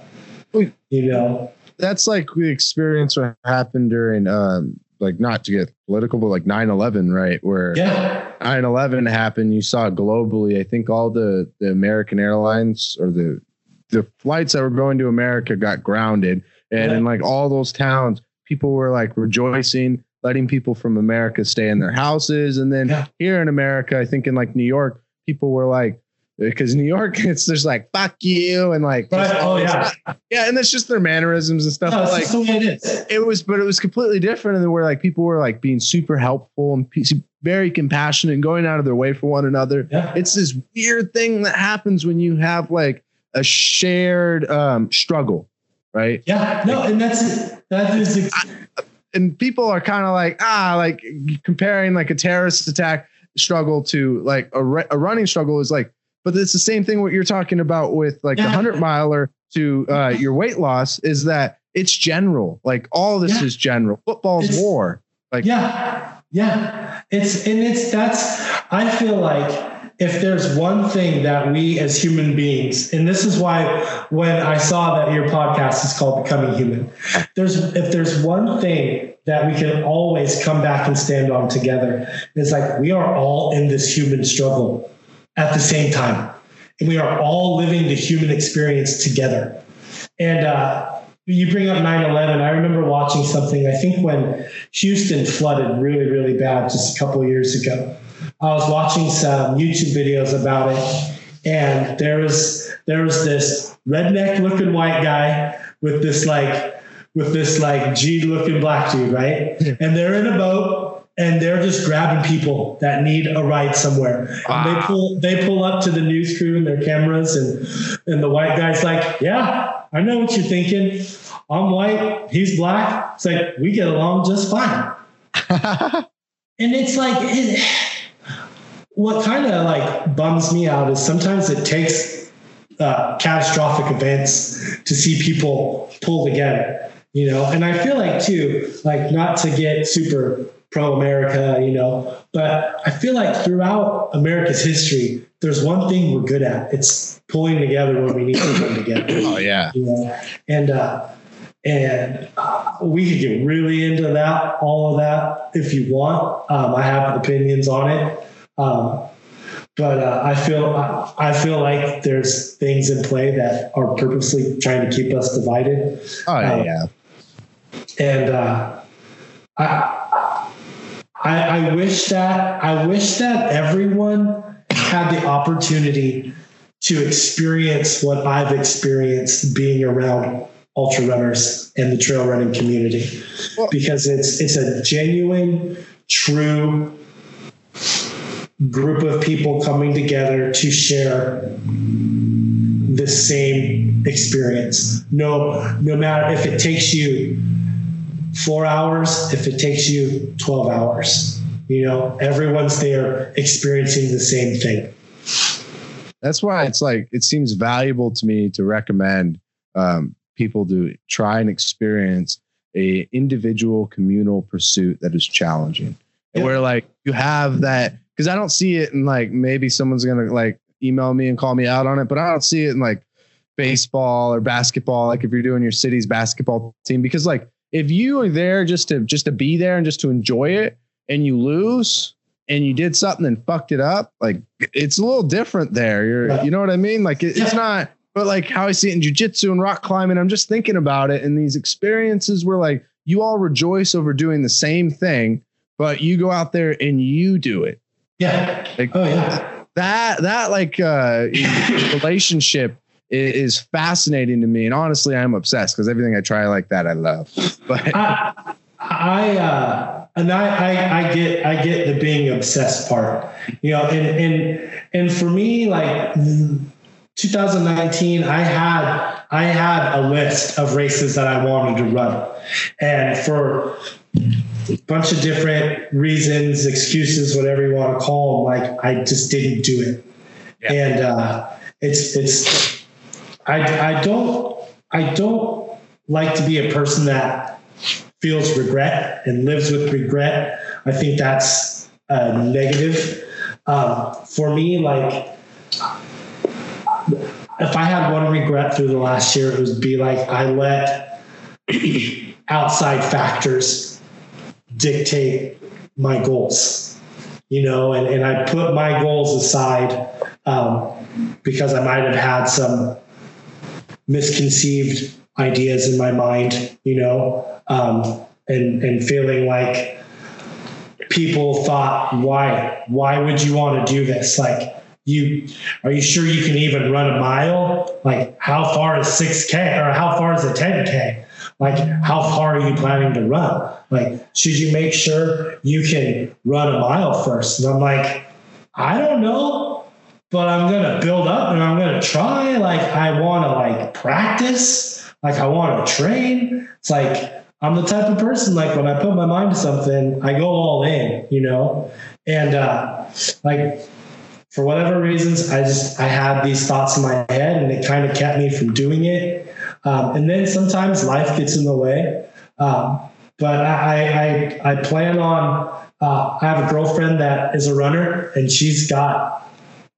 Speaker 2: You know,
Speaker 3: that's like the experience what happened during um, like not to get political, but like 9-11, right? Where
Speaker 2: Yeah.
Speaker 3: 9-11 happened, you saw globally, I think all the, the American airlines or the the flights that were going to America got grounded. And in like all those towns, people were like rejoicing, letting people from America stay in their houses. And then
Speaker 2: Yeah.
Speaker 3: here in America, I think in like New York, people were like, because New York, it's just like fuck you and like
Speaker 2: Right. Oh yeah.
Speaker 3: yeah, and that's just their mannerisms and stuff.
Speaker 2: No,
Speaker 3: like
Speaker 2: the way it is.
Speaker 3: it was, but it was completely different. And where like people were like being super helpful and very compassionate and going out of their way for one another.
Speaker 2: Yeah.
Speaker 3: It's this weird thing that happens when you have like a shared um, struggle, right?
Speaker 2: Yeah. No, and that's that is ex-
Speaker 3: And people are kind of like ah, like comparing like a terrorist attack struggle to like a, a running struggle is like, but it's the same thing. What you're talking about with like the hundred miler to uh, your weight loss is that it's general. Like all this
Speaker 2: Yeah.
Speaker 3: is general. Football's
Speaker 2: It's-
Speaker 3: war. Like
Speaker 2: yeah. Yeah. It's and it's that's I feel like if there's one thing that we as human beings, and this is why when I saw that your podcast is called Becoming Human, there's if there's one thing that we can always come back and stand on together, it's like we are all in this human struggle at the same time. And we are all living the human experience together. And uh, you bring up 9 11. I remember watching something, I think when Houston flooded really, really bad just a couple years ago. I was watching some YouTube videos about it, and there was there was this redneck looking white guy with this like with this like G looking black dude, right? And they're in a boat and they're just grabbing people that need a ride somewhere. And they pull they pull up to the news crew and their cameras and and the white guy's like, Yeah, I know what you're thinking. I'm white, he's black. It's like we get along just fine. And it's like it, what kind of like bums me out is sometimes it takes uh, catastrophic events to see people pull together, you know. And I feel like too, like not to get super pro America, you know, but I feel like throughout America's history, there's one thing we're good at. It's pulling together when we need to come together
Speaker 3: oh yeah.
Speaker 2: you know, and uh, and uh, we could get really into that, all of that, if you want. Um, I have opinions on it, um, but uh, I feel I, feel like there's things in play that are purposely trying to keep us divided,
Speaker 3: Oh yeah.
Speaker 2: and uh, I, I I wish that I wish that everyone had the opportunity to experience what I've experienced being around ultra runners and the trail running community. Because it's it's a genuine true group of people coming together to share the same experience. No no matter if it takes you 4 hours if it takes you 12 hours you know everyone's there experiencing the same thing
Speaker 3: That's why it's like it seems valuable to me to recommend um, people to try and experience a individual communal pursuit that is challenging.
Speaker 2: Yeah.
Speaker 3: Where like you have that because I don't see it in like maybe someone's gonna like email me and call me out on it, but I don't see it in like baseball or basketball. Like if you're doing your city's basketball team, because like if you are there just to just to be there and just to enjoy it, and you lose and you did something and fucked it up, like it's a little different there. You're,
Speaker 2: Yeah.
Speaker 3: you know what I mean? Like it, it's not, but like how I see it in jujitsu and rock climbing, I'm just thinking about it. And these experiences where like you all rejoice over doing the same thing, but you go out there and you do it.
Speaker 2: yeah
Speaker 3: Like
Speaker 2: oh yeah
Speaker 3: that, that like uh, relationship is fascinating to me. And honestly, I'm obsessed because everything I try like that, I love. But
Speaker 2: I, I, uh, and I, I, I get, I get the being obsessed part, you know, and, and, and for me, like 2019, I had, I had a list of races that I wanted to run. And for a bunch of different reasons, excuses, whatever you want to call them, like I just didn't do it. And, uh, it's, it's, I, I don't, I don't like to be a person that feels regret and lives with regret. I think that's uh, negative. Um, for me, like, if I had one regret through the last year, it would be like I let outside factors dictate my goals, you know, and, and I put my goals aside um, because I might have had some misconceived ideas in my mind, you know, um, and, and feeling like people thought, why, why would you want to do this? Like, you are you sure you can even run a mile? Like, how far is 6K or how far is a 10K? Like, how far are you planning to run? Like, should you make sure you can run a mile first? And I'm like, I don't know, but I'm gonna build up and I'm gonna try. Like, I want to like practice. Like, I want to train. It's like I'm the type of person like when I put my mind to something, I go all in, you know. And uh, like for whatever reasons, I just I had these thoughts in my head, and it kind of kept me from doing it. Um, and then sometimes life gets in the way. Um, but I, I, I plan on. Uh, I have a girlfriend that is a runner, and she's got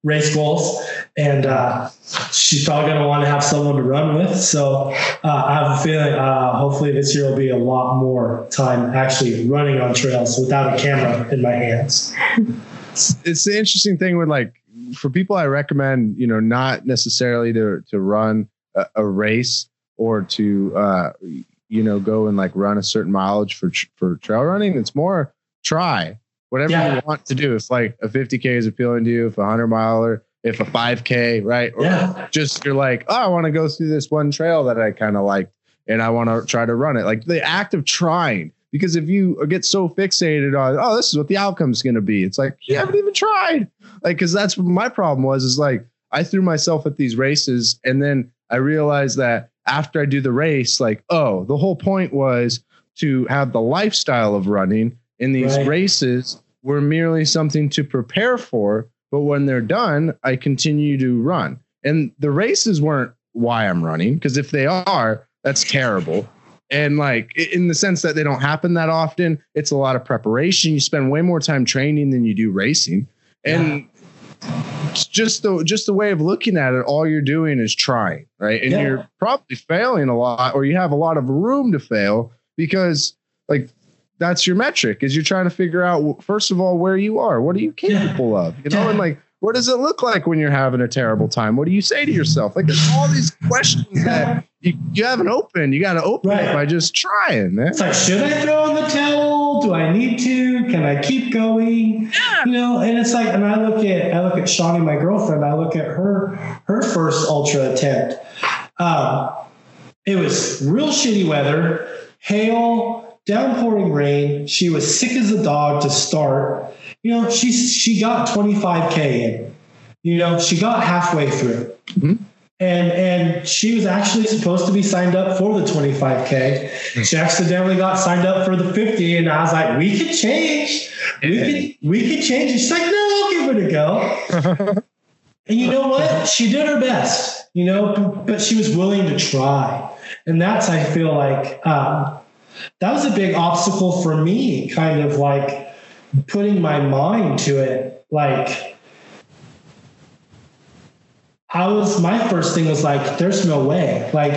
Speaker 2: race goals, and uh, she's probably going to want to have someone to run with. So uh, I have a feeling. Uh, hopefully, this year will be a lot more time actually running on trails without a camera in my hands.
Speaker 3: It's the interesting thing with like for people I recommend, you know, not necessarily to to run a, a race or to uh, you know go and like run a certain mileage for for trail running. It's more try whatever yeah. you want to do. If like a 50k is appealing to you, if a hundred miler, if a 5k, right? Or yeah. just you're like, oh, I want to go through this one trail that I kind of like, and I want to try to run it. Like the act of trying. Because if you get so fixated on, oh, this is what the outcome is going to be, it's like you haven't even tried. Like, because that's what my problem was. Is like I threw myself at these races, and then I realized that after I do the race, like, oh, the whole point was to have the lifestyle of running in these right. races were merely something to prepare for. But when they're done, I continue to run. And the races weren't why I'm running, because if they are, that's terrible. And like in the sense that they don't happen that often, it's a lot of preparation. You spend way more time training than you do racing. And yeah. just the just the way of looking at it, all you're doing is trying, right? And yeah. you're probably failing a lot, or you have a lot of room to fail because like that's your metric is you're trying to figure out first of all where you are. What are you capable yeah. of? You know yeah. and like what does it look like when you're having a terrible time? What do you say to yourself? Like there's all these questions that you, you haven't opened. You got to open right. it by just trying man.
Speaker 2: It's like should i throw in the towel? Do i need to? Can i keep going? Yeah. you know and it's like and i look at i look at shawnee my girlfriend i look at her her first ultra attempt. Um, it was real shitty weather hail downpouring rain. She was sick as a dog to start. You know, she she got 25k in. You know, she got halfway through. Mm-hmm. And and she was actually supposed to be signed up for the 25k. Mm-hmm. She accidentally got signed up for the 50, and I was like, "We could change. We could we could change." She's like, "No, I'll give it a go." and you know what? She did her best. You know, but she was willing to try, and that's I feel like um, that was a big obstacle for me, kind of like putting my mind to it. Like, I was, my first thing was like, there's no way. Like,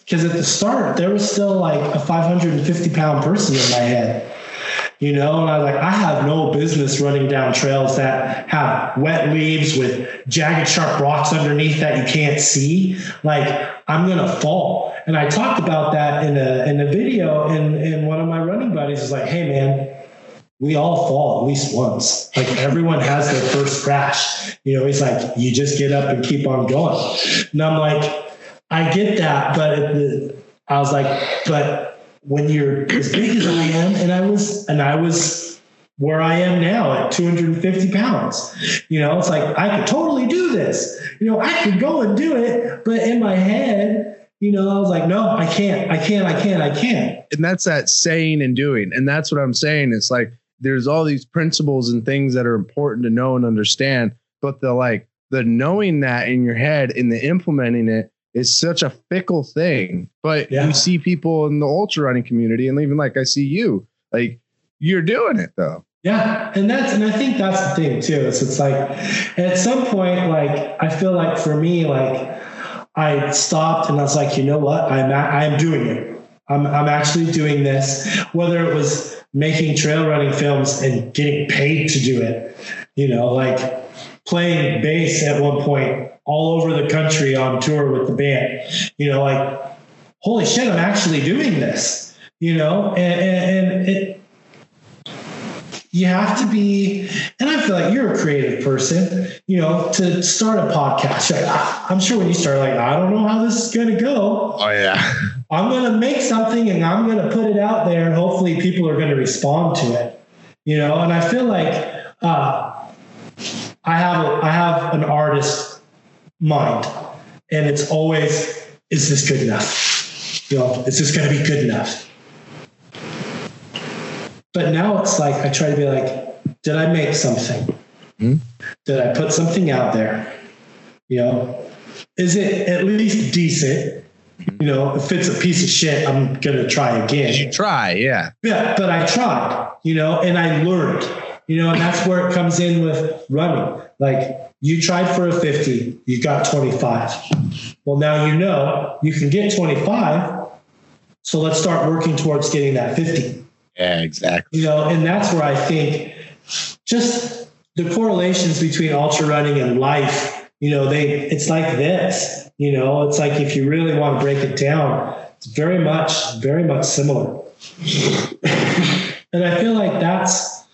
Speaker 2: because at the start, there was still like a 550 pound person in my head you know and i was like i have no business running down trails that have wet leaves with jagged sharp rocks underneath that you can't see like i'm gonna fall and i talked about that in a in a video and and one of my running buddies was like hey man we all fall at least once like everyone has their first crash you know he's like you just get up and keep on going and i'm like i get that but i was like but when you're as big as I am, and I was, and I was where I am now at 250 pounds. You know, it's like I could totally do this. You know, I could go and do it, but in my head, you know, I was like, no, I can't, I can't, I can't, I can't.
Speaker 3: And that's that saying and doing. And that's what I'm saying. It's like there's all these principles and things that are important to know and understand, but the like the knowing that in your head and the implementing it is such a fickle thing. But yeah. you see people in the ultra running community, and even like I see you, like you're doing it though.
Speaker 2: Yeah, and that's and I think that's the thing too. Is it's like at some point, like I feel like for me, like I stopped and I was like, you know what, I'm I'm doing it. I'm, I'm actually doing this, whether it was making trail running films and getting paid to do it, you know, like playing bass at one point all over the country on tour with the band, you know, like, holy shit, I'm actually doing this, you know, and, and, and it, you have to be, and I feel like you're a creative person, you know, to start a podcast. I'm sure when you start, like, I don't know how this is going to go.
Speaker 3: Oh yeah.
Speaker 2: I'm going to make something and I'm going to put it out there, and hopefully people are going to respond to it. You know, and I feel like uh, I have a, I have an artist mind, and it's always, is this good enough? You know, is this going to be good enough? But now it's like I try to be like, did I make something?
Speaker 3: Hmm?
Speaker 2: Did I put something out there? You know, is it at least decent? You know, if it's a piece of shit, I'm gonna try again.
Speaker 3: You try, yeah.
Speaker 2: Yeah, but I tried, you know, and I learned, you know, and that's where it comes in with running. Like you tried for a 50, you got 25. Well, now you know you can get 25. So let's start working towards getting that 50.
Speaker 3: Yeah, exactly.
Speaker 2: You know, and that's where I think just the correlations between ultra running and life, you know, they it's like this, you know, it's like if you really want to break it down, it's very much, very much similar. and I feel like that's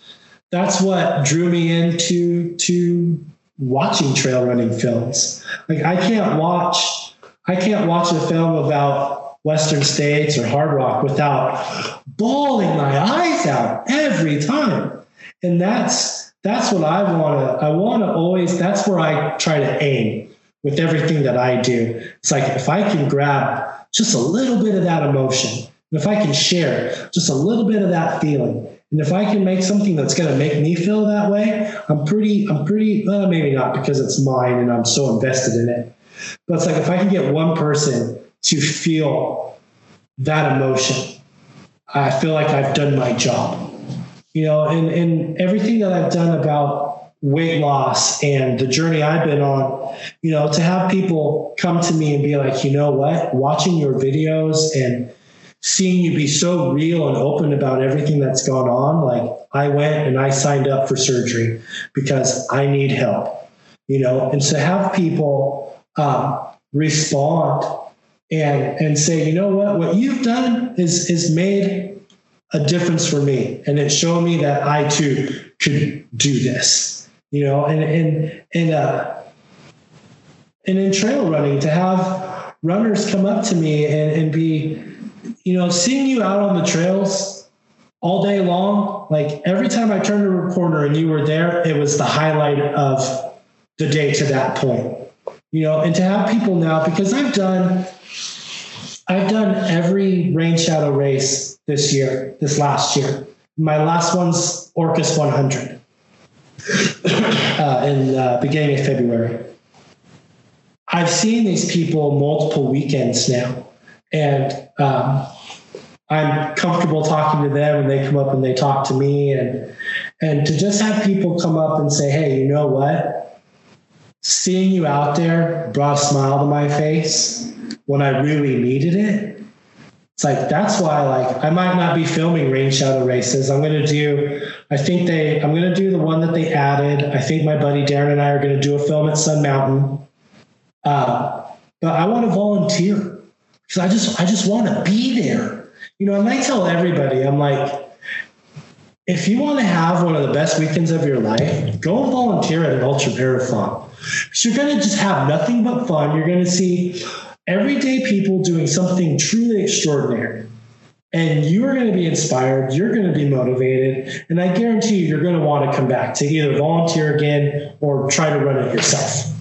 Speaker 2: that's what drew me into to watching trail running films. Like I can't watch I can't watch a film about Western States or Hardrock without bawling my eyes out every time. And that's that's what I want to I want to always that's where I try to aim with everything that I do. It's like if I can grab just a little bit of that emotion, and if I can share just a little bit of that feeling, and if I can make something that's going to make me feel that way, I'm pretty I'm pretty well, maybe not because it's mine and I'm so invested in it. But it's like if I can get one person to feel that emotion. I feel like I've done my job. You know, and, and everything that I've done about weight loss and the journey I've been on, you know, to have people come to me and be like, you know what, watching your videos and seeing you be so real and open about everything that's gone on, like I went and I signed up for surgery because I need help, you know, and to have people um, respond and and say, you know what, what you've done is is made a difference for me, and it showed me that I too could do this. You know, and and and uh, and in trail running to have runners come up to me and, and be, you know, seeing you out on the trails all day long. Like every time I turned a corner and you were there, it was the highlight of the day to that point. You know, and to have people now because I've done I've done every Rain Shadow race this year, this last year. My last one's Orcas 100 uh, in the beginning of February. I've seen these people multiple weekends now, and um, I'm comfortable talking to them, and they come up and they talk to me, and and to just have people come up and say, "Hey, you know what? Seeing you out there brought a smile to my face." When I really needed it. It's like that's why like I might not be filming Rain Shadow races. I'm gonna do I think they I'm gonna do the one that they added. I think my buddy Darren and I are gonna do a film at Sun Mountain. Uh, but I want to volunteer because I just I just want to be there. You know, and I tell everybody, I'm like, if you want to have one of the best weekends of your life, go volunteer at an ultra marathon. So you're going to just have nothing but fun. You're going to see everyday people doing something truly extraordinary. And you are going to be inspired, you're going to be motivated, and I guarantee you, you're going to want to come back to either volunteer again or try to run it yourself.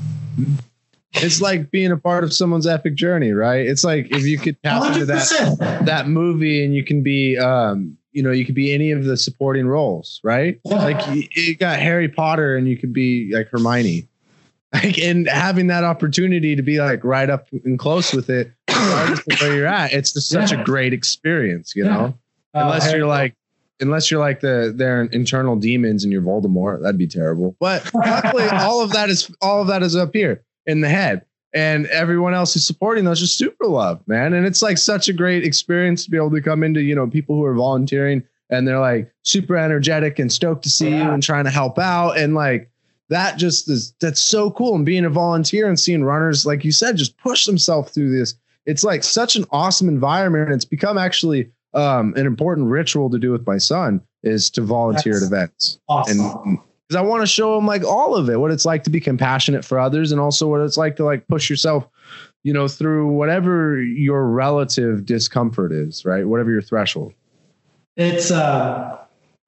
Speaker 3: It's like being a part of someone's epic journey, right? It's like if you could tap 100%. into that that movie and you can be um, you know, you could be any of the supporting roles, right? Yeah. Like you, you got Harry Potter and you could be like Hermione like and having that opportunity to be like right up and close with it where you're at it's just such yeah. a great experience you know uh, unless you're like unless you're like the their internal demons and you're voldemort that'd be terrible but luckily all of that is all of that is up here in the head and everyone else who's supporting those just super love, man. And it's like such a great experience to be able to come into, you know, people who are volunteering and they're like super energetic and stoked to see
Speaker 2: Yeah.
Speaker 3: you and trying to help out. And like that just is that's so cool. And being a volunteer and seeing runners, like you said, just push themselves through this. It's like such an awesome environment. And it's become actually um, an important ritual to do with my son is to volunteer
Speaker 2: That's
Speaker 3: at events
Speaker 2: Awesome.
Speaker 3: and because I want to show him like all of it, what it's like to be compassionate for others, and also what it's like to like push yourself, you know, through whatever your relative discomfort is, right? Whatever your threshold.
Speaker 2: it's uh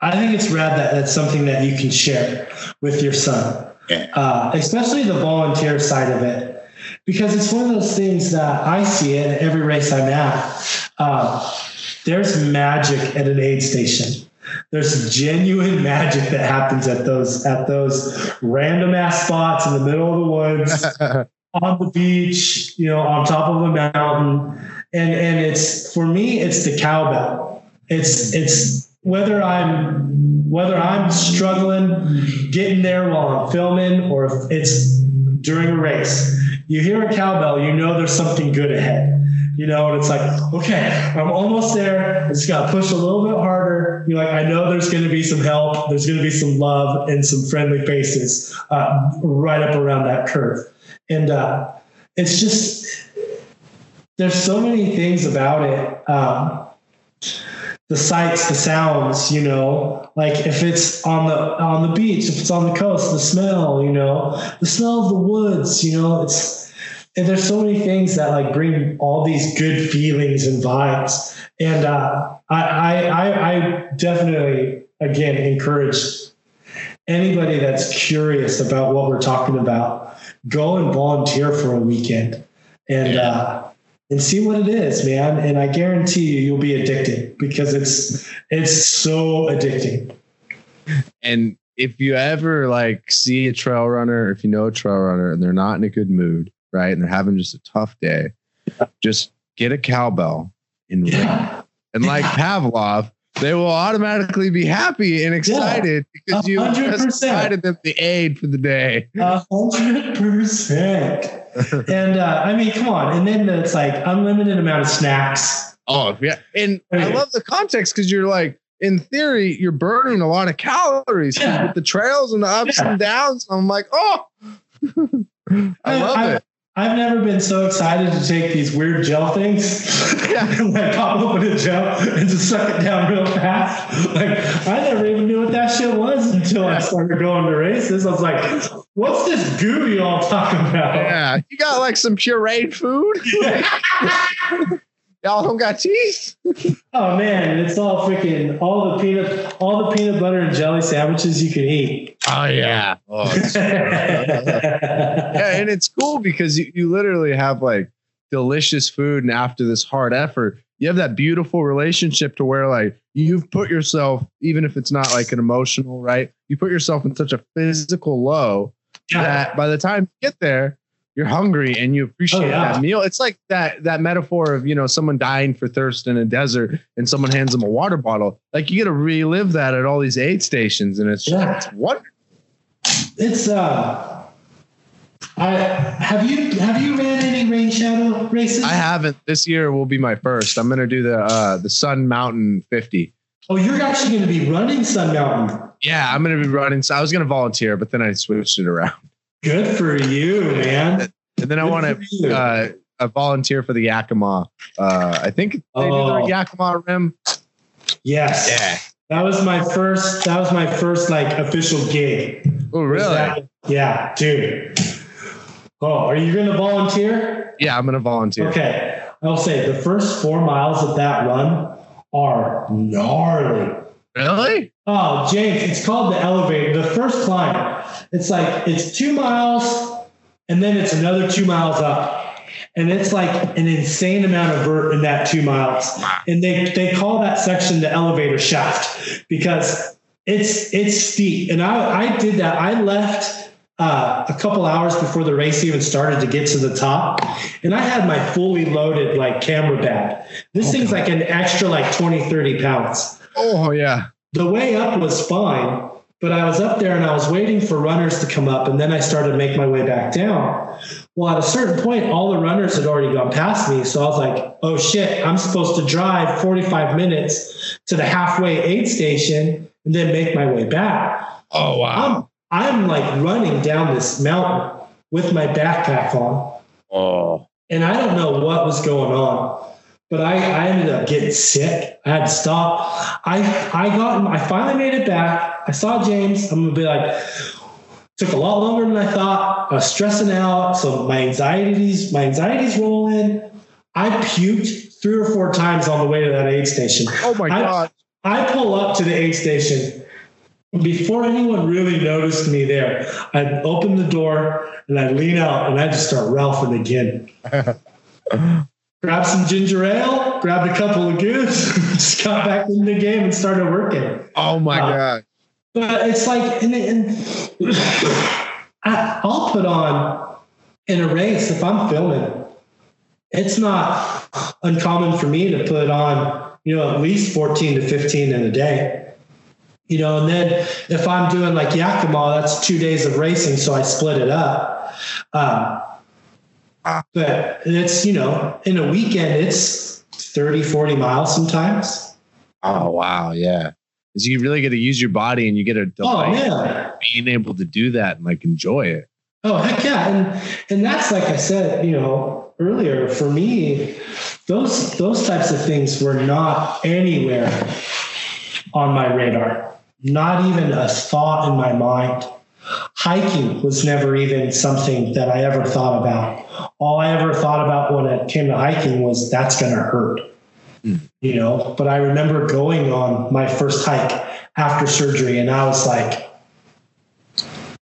Speaker 2: I think it's rad that that's something that you can share with your son,
Speaker 4: Yeah.
Speaker 2: uh, especially the volunteer side of it, because it's one of those things that I see at every race I'm at. Uh, there's magic at an aid station. There's genuine magic that happens at those at those random ass spots in the middle of the woods on the beach, you know, on top of a mountain. And and it's for me, it's the cowbell. It's it's whether I'm whether I'm struggling getting there while I'm filming or if it's during a race. You hear a cowbell, you know there's something good ahead. You know, and it's like, okay, I'm almost there. I just gotta push a little bit harder. You're like, I know there's gonna be some help, there's gonna be some love and some friendly faces uh, right up around that curve. And uh, it's just there's so many things about it. Um, the sights, the sounds, you know, like if it's on the on the beach, if it's on the coast, the smell, you know, the smell of the woods, you know, it's and there's so many things that like bring all these good feelings and vibes. And uh, I, I I I definitely again encourage anybody that's curious about what we're talking about, go and volunteer for a weekend. And uh, and see what it is, man. And I guarantee you, you'll be addicted because it's it's so addicting.
Speaker 3: and if you ever like see a trail runner, if you know a trail runner and they're not in a good mood, right, and they're having just a tough day, just get a cowbell and ring.
Speaker 2: Yeah,
Speaker 3: And like
Speaker 2: Yeah.
Speaker 3: Pavlov, they will automatically be happy and excited because you just provided them the aid for the day.
Speaker 2: a hundred percent. And uh, I mean, come on. And then it's like unlimited amount of snacks.
Speaker 3: Oh yeah, and I
Speaker 2: Okay.
Speaker 3: love the context because you're like, in theory, you're burning a lot of calories
Speaker 2: Yeah.
Speaker 3: with the trails and the ups
Speaker 2: Yeah.
Speaker 3: and downs. I'm like, oh, I love
Speaker 2: I-
Speaker 3: it.
Speaker 2: I've never been so excited to take these weird gel things.
Speaker 3: Yeah.
Speaker 2: and like pop open a gel and just suck it down real fast. Like I never even knew what that shit was until I started going to races. I was like, what's this goo y'all talking about?
Speaker 3: Yeah, you got like some pureed food. Y'all don't got teeth.
Speaker 2: Oh man, it's all freaking all the peanut all the peanut butter and jelly sandwiches you can eat.
Speaker 3: Oh yeah. Oh,
Speaker 2: yeah,
Speaker 3: and it's cool because you, you literally have like delicious food, and after this hard effort, you have that beautiful relationship to where like you've put yourself, even if it's not like an emotional, right? You put yourself in such a physical low that by the time you get there, you're hungry and you appreciate
Speaker 2: Oh, yeah.
Speaker 3: that meal. It's like that that metaphor of you know someone dying for thirst in a desert and someone hands them a water bottle. Like you get to relive that at all these aid stations, and it's
Speaker 2: Yeah.
Speaker 3: it's wonderful.
Speaker 2: It's uh I have you have you ran any rain shadow races?
Speaker 3: I haven't. This year will be my first. I'm gonna do the uh the Sun Mountain 50.
Speaker 2: Oh, you're actually to be running Sun Mountain.
Speaker 3: Yeah, I'm gonna be running. So I was gonna volunteer, but then I switched it around,
Speaker 2: Good for you, man.
Speaker 3: and then I want to uh, a volunteer for the Yakima. Uh, I think they
Speaker 2: Oh.
Speaker 3: do the Yakima rim.
Speaker 2: yes. That was my first. That was my first like official gig.
Speaker 3: Oh, really?
Speaker 2: that- yeah, dude. Oh, are you going to volunteer?
Speaker 3: Yeah, I'm gonna volunteer.
Speaker 2: Okay. I'll say the first four miles of that run are gnarly.
Speaker 3: Really?
Speaker 2: Oh, James, it's called the elevator. The first climb. It's like it's two miles and then it's another two miles up. And it's like an insane amount of vert in that two miles. And they, they call that section the elevator shaft because it's it's steep. And I, I did that. I left uh, a couple hours before the race even started to get to the top. And I had my fully loaded like camera bag. This thing's like an extra like 20, 30 pounds
Speaker 3: Oh yeah.
Speaker 2: the way up was fine, but I was up there and I was waiting for runners to come up, and then I started to make my way back down. Well, at a certain point, all the runners had already gone past me, so I was like, "Oh shit! I'm supposed to drive 45 minutes to the halfway aid station and then make my way back."
Speaker 3: Oh wow.
Speaker 2: I'm I'm like running down this mountain with my backpack on,
Speaker 3: Oh.
Speaker 2: and I don't know what was going on, but I, I ended up getting sick. I had to stop. I I got I finally made it back. I saw James. I'm gonna be like, took a lot longer than I thought. I was stressing out, so my anxieties my anxieties rolling. I puked three or four times on the way to that aid station.
Speaker 3: Oh my
Speaker 2: I-
Speaker 3: god.
Speaker 2: I pull up to the aid station. Before anyone really noticed me there, I'd open the door and I'd lean out and I'd just start ralphing again. grab some ginger ale, grabbed a couple of goose, just got back in the game and started working.
Speaker 3: Oh my
Speaker 2: Uh,
Speaker 3: god.
Speaker 2: But it's like, and, and I, I'll put on in a race if I'm filming. It's not uncommon for me to put on, you know, at least 14 to 15 in a day. You know, and then if I'm doing like Yakima, that's two days of racing, so I split it up. Um, but it's, you know, in a weekend, it's 30, 40 miles sometimes.
Speaker 3: Oh wow, yeah. Because you really get to use your body and you get to
Speaker 2: Oh,
Speaker 3: delight
Speaker 2: man.
Speaker 3: being able to do that and like enjoy it.
Speaker 2: Oh heck yeah, and and that's like I said, you know, earlier. For me, those those types of things were not anywhere on my radar. Not even a thought in my mind. Hiking was never even something that I ever thought about. All I ever thought about when it came to hiking was that's going to hurt. You know, but I remember going on my first hike after surgery, and I was like,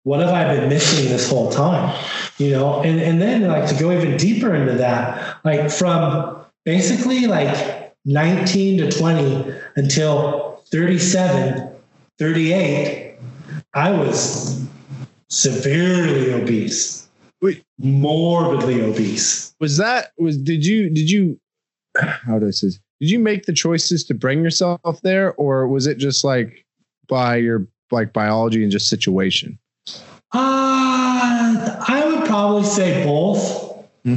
Speaker 2: what have I been missing this whole time? You know, and, and then like to go even deeper into that, like from basically like 19 to 20 until 37, 38, I was severely obese,
Speaker 3: Wait.
Speaker 2: morbidly obese.
Speaker 3: Was that was did you did you how do I say this? Did you make the choices to bring yourself there or was it just like by your like biology and just situation?
Speaker 2: Uh, I would probably say both.
Speaker 3: Hmm.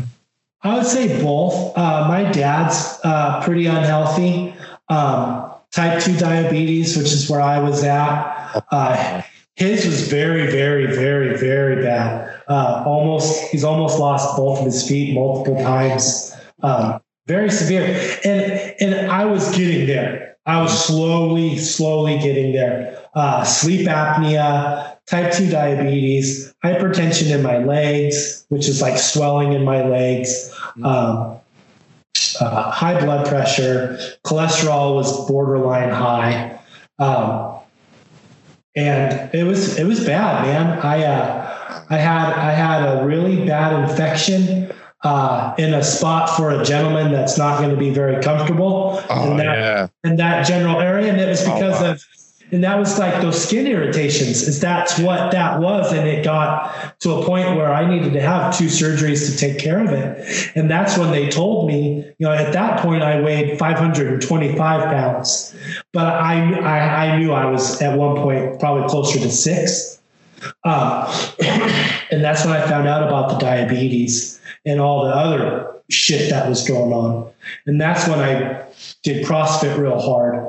Speaker 2: I would say both. Uh, my dad's uh, pretty unhealthy. Um, type 2 diabetes, which is where I was at. Uh, his was very, very, very, very bad. Uh, almost, he's almost lost both of his feet multiple times. Um, very severe. And and I was getting there. I was slowly, slowly getting there. Uh, sleep apnea, type 2 diabetes, hypertension in my legs, which is like swelling in my legs, um, uh, high blood pressure, cholesterol was borderline high. Um, and it was it was bad, man. I uh, I had I had a really bad infection uh, in a spot for a gentleman that's not going to be very comfortable in that
Speaker 3: yeah.
Speaker 2: in that general area, and it was
Speaker 3: Oh,
Speaker 2: because
Speaker 3: wow.
Speaker 2: of and that was like those skin irritations. Is that's what that was, and it got to a point where I needed to have two surgeries to take care of it, and that's when they told me, you know, at that point I weighed 525 pounds, but I I, I knew I was at one point probably closer to six. Uh, and that's when I found out about the diabetes and all the other shit that was going on. And that's when I did CrossFit real hard,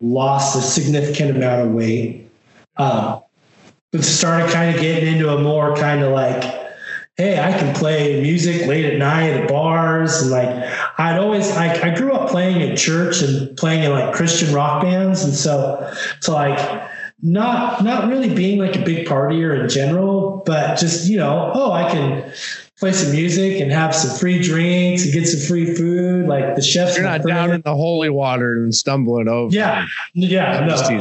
Speaker 2: lost a significant amount of weight, um, but started kind of getting into a more kind of like, hey, I can play music late at night at bars. And like, I'd always, I, I grew up playing in church and playing in like Christian rock bands. And so, so like, not not really being like a big partier in general, but just you know, oh, I can play some music and have some free drinks and get some free food. Like the chefs,
Speaker 3: You're not down in the holy water and stumbling over.
Speaker 2: Yeah, yeah, no.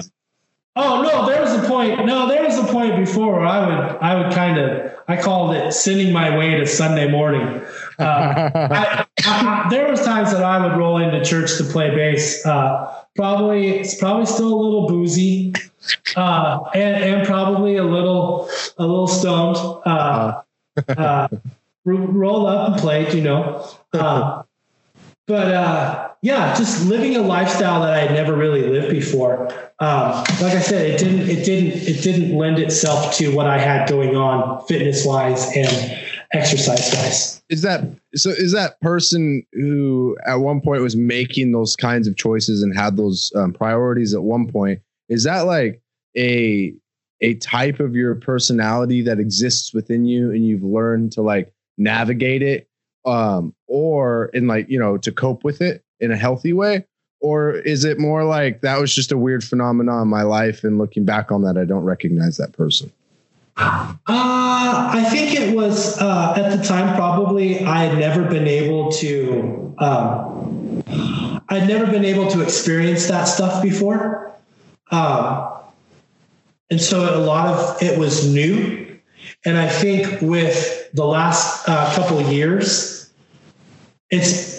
Speaker 2: Oh no, there was a point. No, there was a point before where I would I would kind of I called it sending my way to Sunday morning. Uh, I, I, I, there was times that I would roll into church to play bass. Uh, probably it's probably still a little boozy, uh, and, and probably a little a little stoned. Roll up and play, you know. Uh, but uh, yeah, just living a lifestyle that I had never really lived before. Um, like I said, it didn't, it didn't, it didn't lend itself to what I had going on fitness wise and exercise wise.
Speaker 3: Is that so? Is that person who at one point was making those kinds of choices and had those um, priorities at one point? Is that like a a type of your personality that exists within you and you've learned to like navigate it um or in like you know to cope with it in a healthy way? Or is it more like that was just a weird phenomenon in my life and looking back on that i don't recognize that person?
Speaker 2: Uh, I think it was uh, at the time probably I had never been able to um, I'd never been able to experience that stuff before, um, and so a lot of it was new. And I think with the last uh, couple of years, it's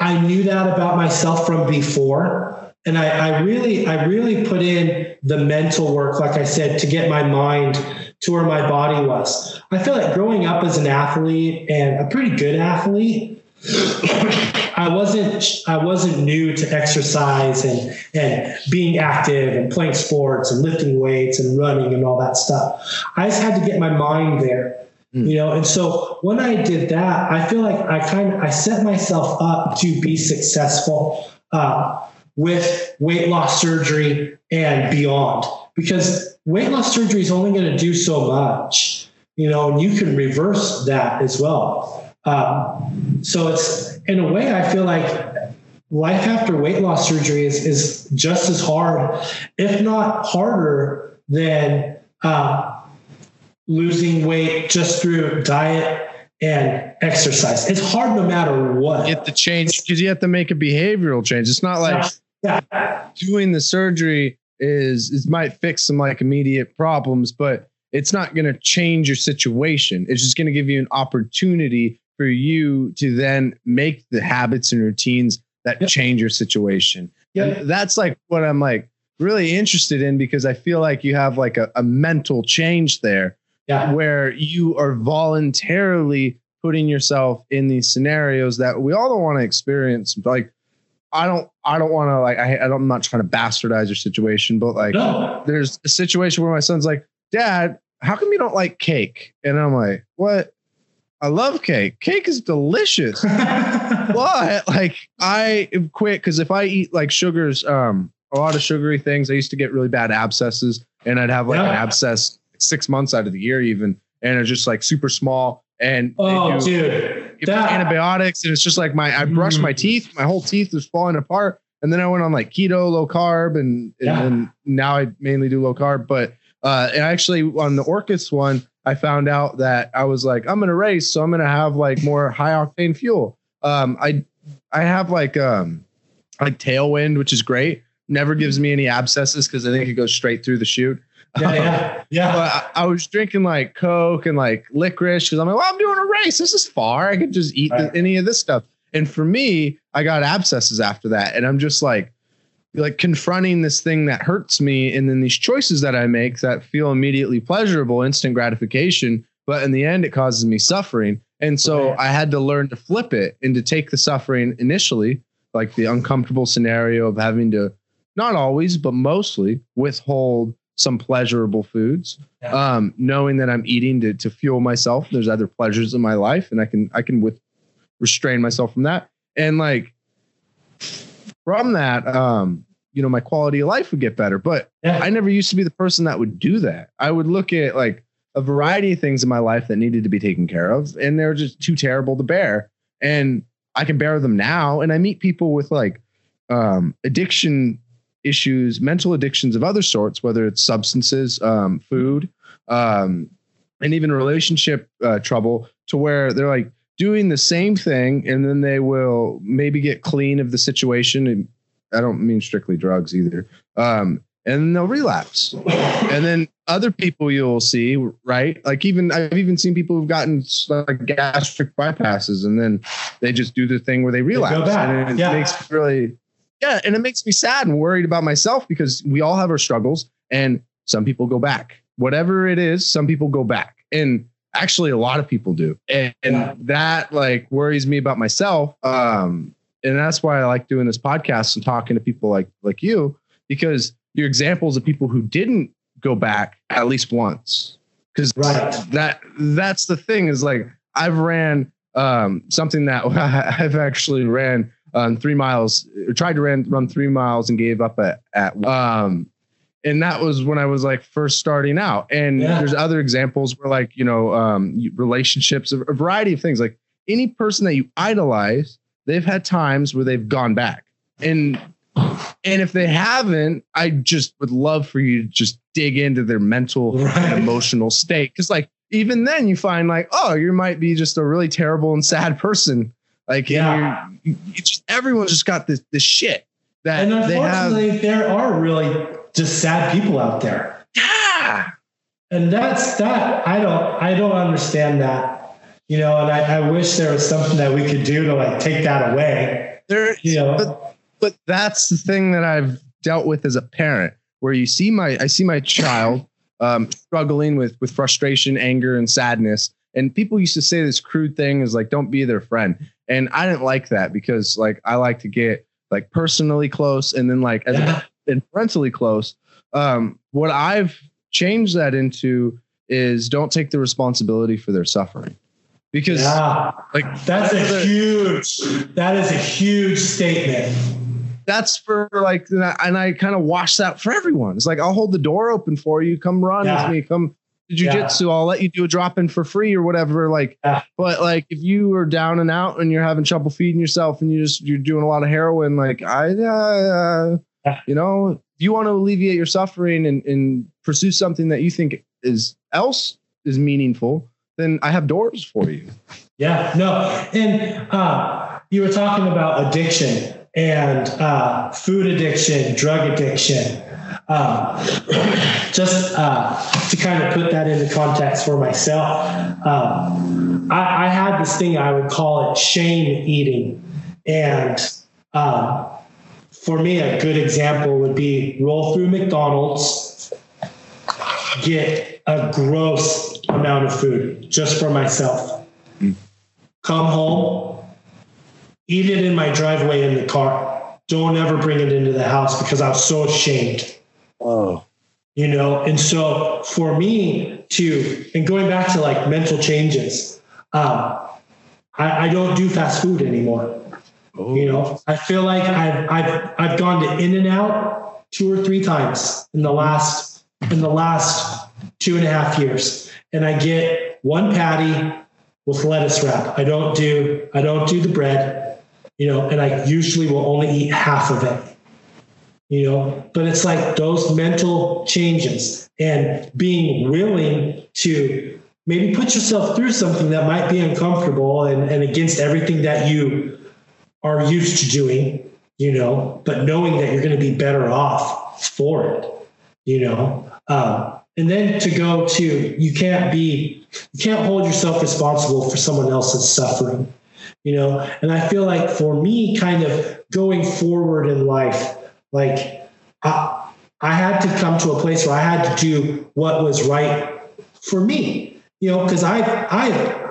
Speaker 2: I knew that about myself from before. And I, I really, I really put in the mental work, like I said, to get my mind to where my body was. I feel like growing up as an athlete and a pretty good athlete, I wasn't I wasn't new to exercise and and being active and playing sports and lifting weights and running and all that stuff. I just had to get my mind there you know? And so when i did that i feel like i kind of i set myself up to be successful uh, with weight loss surgery and beyond. Because weight loss surgery is only going to do so much you know and you can reverse that as well um, so it's in a way i feel like life after weight loss surgery is, is just as hard if not harder than uh, losing weight just through diet and exercise. It's hard no matter what.
Speaker 3: You have to change because you have to make a behavioral change. It's not like
Speaker 2: yeah.
Speaker 3: doing the surgery is it might fix some like immediate problems, but it's not going to change your situation. It's just going to give you an opportunity for you to then make the habits and routines that
Speaker 2: Yep.
Speaker 3: change your situation.
Speaker 2: Yeah.
Speaker 3: And that's like what I'm like really interested in because I feel like you have like a, a mental change there
Speaker 2: Yeah.
Speaker 3: where you are voluntarily putting yourself in these scenarios that we all don't want to experience. Like, I don't, I don't want to like, I, I don't, I'm not trying to bastardize your situation, but like,
Speaker 2: No.
Speaker 3: there's a situation where my son's like, Dad, how come you don't like cake? And I'm like, What? I love cake. Cake is delicious. but like, I quit because if I eat like sugars, um, a lot of sugary things, I used to get really bad abscesses, and I'd have like an abscess six months out of the year, even, and it's just like super small. And
Speaker 2: oh, dude. That,
Speaker 3: antibiotics, and it's just like my I brushed my
Speaker 2: Mm.
Speaker 3: teeth, my whole teeth was falling apart, and then I went on like keto, low carb, and and,
Speaker 2: Yeah.
Speaker 3: and now I mainly do low carb. But uh, and actually on the Orcas one, I found out that I was like, I'm gonna race, so I'm gonna have like more high octane fuel. Um, I I have like um like tailwind, which is great. Never gives me any abscesses because I think it goes straight through the chute.
Speaker 2: yeah, yeah, yeah.
Speaker 3: But I, I was drinking like Coke and like licorice because I'm like, well, I'm doing a race. This is far. I could just eat
Speaker 2: Right.
Speaker 3: any of this stuff. And for me, I got abscesses after that. And I'm just like, like confronting this thing that hurts me. And then these choices that I make that feel immediately pleasurable, instant gratification. But in the end, it causes me suffering. And so. I had to learn to flip it and to take the suffering initially, like the uncomfortable scenario of having to, not always, but mostly withhold some pleasurable foods
Speaker 2: Yeah.
Speaker 3: um, knowing that I'm eating to, to fuel myself. There's other pleasures in my life, and I can I can with restrain myself from that. And like from that, um, you know, my quality of life would get better. But
Speaker 2: yeah.
Speaker 3: I never used to be the person that would do that. I would look at like a variety of things in my life that needed to be taken care of, and they're just too terrible to bear. And I can bear them now. And I meet people with like um, addiction issues, mental addictions of other sorts, whether it's substances, um, food, um, and even relationship uh, trouble, to where they're like doing the same thing, and then they will maybe get clean of the situation. And I don't mean strictly drugs either. Um, and they'll relapse. And then other people you'll see, right? Like even I've even seen people who've gotten like gastric bypasses, and then they just do the thing where they relapse. And it
Speaker 2: Yeah.
Speaker 3: makes me really, yeah, and it makes me sad and worried about myself because we all have our struggles, and some people go back. Whatever it is, some people go back, and actually a lot of people do, and, and
Speaker 2: Yeah.
Speaker 3: that like worries me about myself. Um, and that's why I like doing this podcast and talking to people like like you because you're examples of people who didn't go back at least once. Because
Speaker 2: Right.
Speaker 3: that that's the thing is like I've ran um, something that I've actually ran um, three miles, or tried to run run three miles and gave up at at um, and that was when I was like first starting out. And
Speaker 2: Yeah.
Speaker 3: there's other examples where like you know um, relationships, a variety of things. Like any person that you idolize, they've had times where they've gone back, and and if they haven't, I just would love for you to just dig into their mental
Speaker 2: Right.
Speaker 3: and emotional state. Cause like even then you find like, oh, you might be just a really terrible and sad person. Like
Speaker 2: Yeah.
Speaker 3: you just everyone's just got this this shit that
Speaker 2: And
Speaker 3: they have.
Speaker 2: unfortunately, there are really just sad people out there.
Speaker 3: Yeah.
Speaker 2: and that's that i don't i don't understand that you know and I, I wish there was something that we could do to like take that away
Speaker 3: There
Speaker 2: you know
Speaker 3: but but that's the thing that I've dealt with as a parent, where you see my I see my child um, struggling with with frustration, anger, and sadness. And people used to say this crude thing is like, don't be their friend. And I didn't like that because like I like to get like personally close and then like as a
Speaker 2: Yeah.
Speaker 3: And parentally close. Um, what I've changed that into is don't take the responsibility for their suffering. Because
Speaker 2: yeah
Speaker 3: like
Speaker 2: that's a
Speaker 3: the-
Speaker 2: huge that is a huge statement
Speaker 3: that's for like, and I, I kind of wash that for everyone. It's like I'll hold the door open for you. Come run
Speaker 2: Yeah.
Speaker 3: with me. Come to jujitsu. I'll let you do a drop in for free or whatever. Like,
Speaker 2: Yeah.
Speaker 3: but like if you are down and out and you're having trouble feeding yourself and you just you're doing a lot of heroin, like I, uh,
Speaker 2: Yeah.
Speaker 3: you know, if you want to alleviate your suffering and and pursue something that you think is else is meaningful, then I have doors for you.
Speaker 2: yeah no and uh, you were talking about addiction and uh, food addiction drug addiction um, just uh, to kind of put that into context for myself, um, I, I had this thing I would call it shame eating. And um, for me, a good example would be roll through McDonald's, get a gross amount of food just for myself, come home, eat it in my driveway in the car. Don't ever bring it into the house because I was so ashamed.
Speaker 4: Oh,
Speaker 2: you know and so for me to and going back to like mental changes um, I, I don't do fast food anymore you know oh. i feel like i've i've i've gone to in and out two or three times in the last in the last two and a half years. And i get one patty with lettuce wrap. I don't do i don't do the bread you know and i usually will only eat half of it you know. But it's like those mental changes and being willing to maybe put yourself through something that might be uncomfortable and, and against everything that you are used to doing you know but knowing that you're going to be better off for it you know? Um, and then to go to you can't be you can't hold yourself responsible for someone else's suffering you know? And i feel like for me kind of going forward in life like I, I had to come to a place where I had to do what was right for me, you know, because I I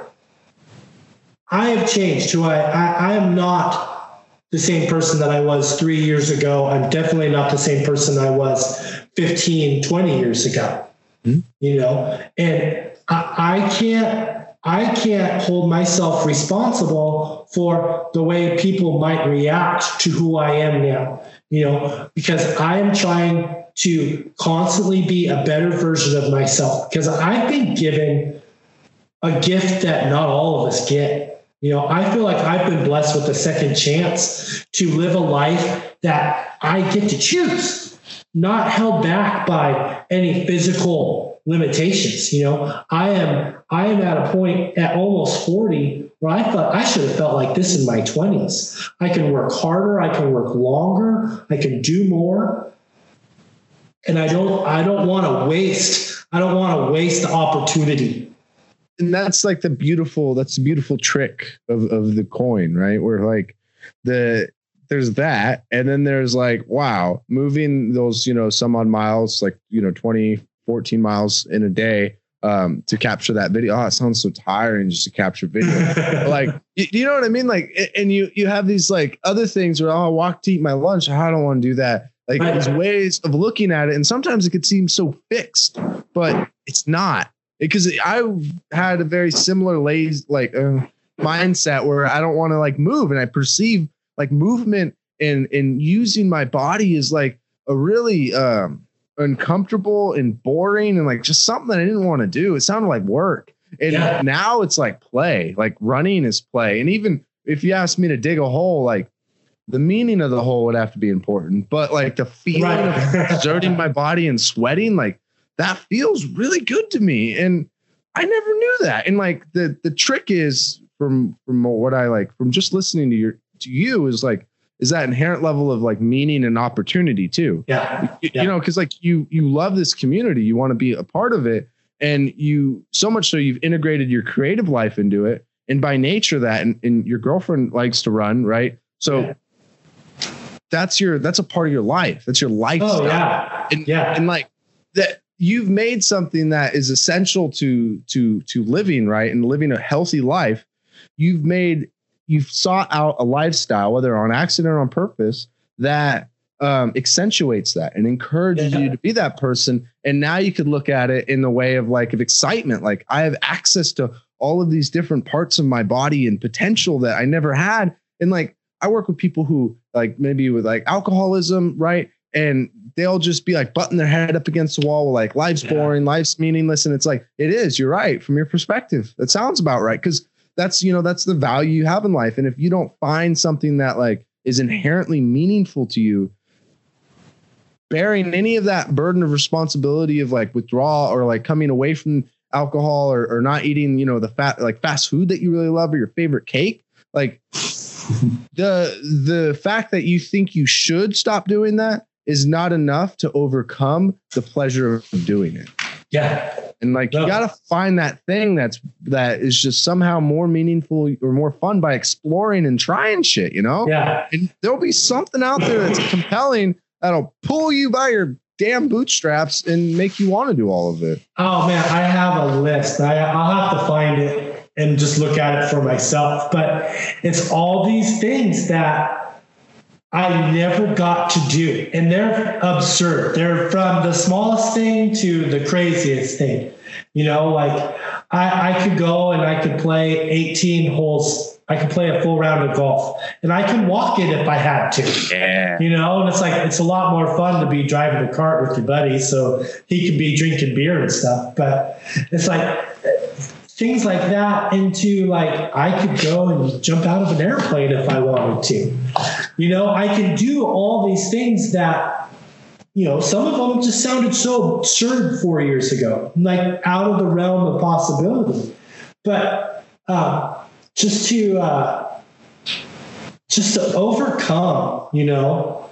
Speaker 2: I have changed. Who I, I I am not the same person that I was three years ago. I'm definitely not the same person I was 15, 20 years ago. Hmm? You know, and I, I can't I can't hold myself responsible for the way people might react to who I am now, you know, because I am trying to constantly be a better version of myself because I've been given a gift that not all of us get. You know, I feel like I've been blessed with a second chance to live a life that I get to choose, not held back by any physical limitations. You know, I am I am at a point at almost 40 where I thought I should have felt like this in my 20s. I can work harder, I can work longer, I can do more. And I don't I don't want to waste I don't want to waste the opportunity.
Speaker 3: And that's like the beautiful that's the beautiful trick of of the coin right where like the there's that and then there's like wow moving those you know some odd miles like you know 20 14 miles in a day um, to capture that video. Oh, it sounds so tiring just to capture video. like, you, you know what I mean? Like, and you you have these like other things where oh, I walk to eat my lunch. I don't want to do that. Like these ways of looking at it, and sometimes it could seem so fixed, but it's not because I had a very similar lazy like uh, mindset where I don't want to like move, and I perceive like movement and and using my body is like a really um uncomfortable and boring and like just something that I didn't want to do. It sounded like work. And
Speaker 2: Yeah.
Speaker 3: now it's like play, like running is play. And even if you ask me to dig a hole, like the meaning of the hole would have to be important, but like the feeling of exerting my body and sweating, like that feels really good to me. And I never knew that. And like the the trick is from from what I like from just listening to your to you is like is that inherent level of like meaning and opportunity too.
Speaker 2: yeah.
Speaker 3: You,
Speaker 2: Yeah.
Speaker 3: you know, because like you you love this community, you want to be a part of it, and you so much so you've integrated your creative life into it. And by nature, that and, and your girlfriend likes to run, right? So
Speaker 2: Yeah.
Speaker 3: that's your that's a part of your life. That's your lifestyle
Speaker 2: Oh yeah.
Speaker 3: and,
Speaker 2: Yeah.
Speaker 3: and like that you've made something that is essential to to to living right and living a healthy life. You've made you've sought out a lifestyle whether on accident or on purpose that um, accentuates that and encourages
Speaker 2: Yeah.
Speaker 3: you to be that person. And now you could look at it in the way of like of excitement. Like i have access to all of these different parts of my body and potential that i never had. And like i work with people who like maybe with like alcoholism right? And they'll just be like butting their head up against the wall like life's
Speaker 2: Yeah.
Speaker 3: boring life's meaningless and it's like it is you're right from your perspective that sounds about right because that's you know that's the value you have in life and if you don't find something that like is inherently meaningful to you bearing any of that burden of responsibility of like withdrawal or like coming away from alcohol or, or not eating you know the fat like fast food that you really love or your favorite cake like the the fact that you think you should stop doing that is not enough to overcome the pleasure of doing it
Speaker 2: Yeah.
Speaker 3: and like you got to find that thing that's that is just somehow more meaningful or more fun by exploring and trying shit you know
Speaker 2: Yeah.
Speaker 3: and there'll be something out there that's compelling that'll pull you by your damn bootstraps and make you want to do all of it
Speaker 2: Oh man, I have a list. I, I'll have to find it and just look at it for myself. But it's all these things that I never got to do, and they're absurd. They're from the smallest thing to the craziest thing. You know, like I, I could go and I could play 18 holes. I could play a full round of golf, and I can walk it if I had to
Speaker 4: Yeah.
Speaker 2: you know and it's like it's a lot more fun to be driving a cart with your buddy so he can be drinking beer and stuff but it's like things like that into like i could go and jump out of an airplane if i wanted to you know i can do all these things that you know some of them just sounded so absurd four years ago like out of the realm of possibility. But uh, just to uh, just to overcome, you know,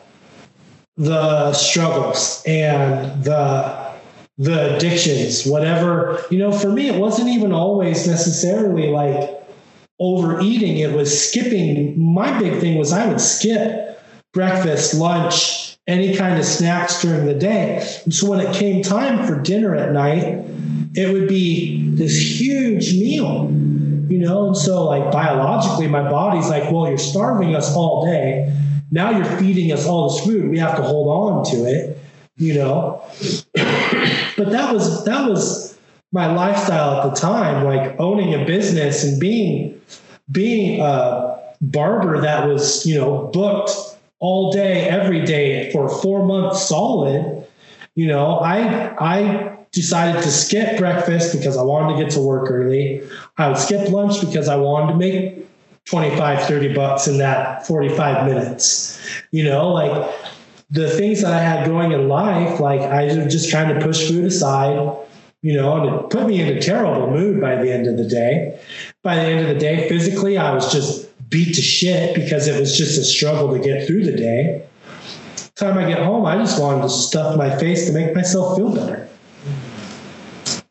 Speaker 2: the struggles and the the addictions, whatever, you know, for me it wasn't even always necessarily like overeating, it was skipping. My big thing was I would skip breakfast, lunch, any kind of snacks during the day. And so when it came time for dinner at night, it would be this huge meal you know? And so like biologically my body's like well you're starving us all day. Now you're feeding us all this food. We have to hold on to it you know? But that was that was my lifestyle at the time like owning a business and being being a barber that was you know booked all day every day for four months solid you know i i decided to skip breakfast because I wanted to get to work early. I would skip lunch because I wanted to make 25, 30 bucks in that 45 minutes. You know, like the things that I had going in life, like I was just trying to push food aside, you know, and it put me in a terrible mood by the end of the day. By the end of the day, physically, I was just beat to shit because it was just a struggle to get through the day. The Time I get home, I just wanted to stuff my face to make myself feel better.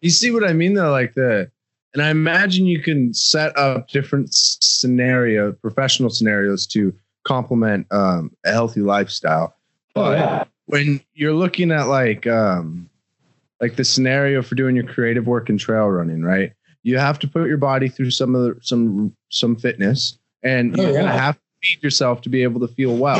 Speaker 3: You see what I mean though, like the, and I imagine you can set up different scenario, professional scenarios to complement um, a healthy lifestyle.
Speaker 2: Oh
Speaker 3: But
Speaker 2: yeah.
Speaker 3: when you're looking at like, um, like the scenario for doing your creative work in trail running, right? You have to put your body through some of the, some some fitness, and
Speaker 2: Oh,
Speaker 3: you're gonna have to feed yourself to be able to feel well.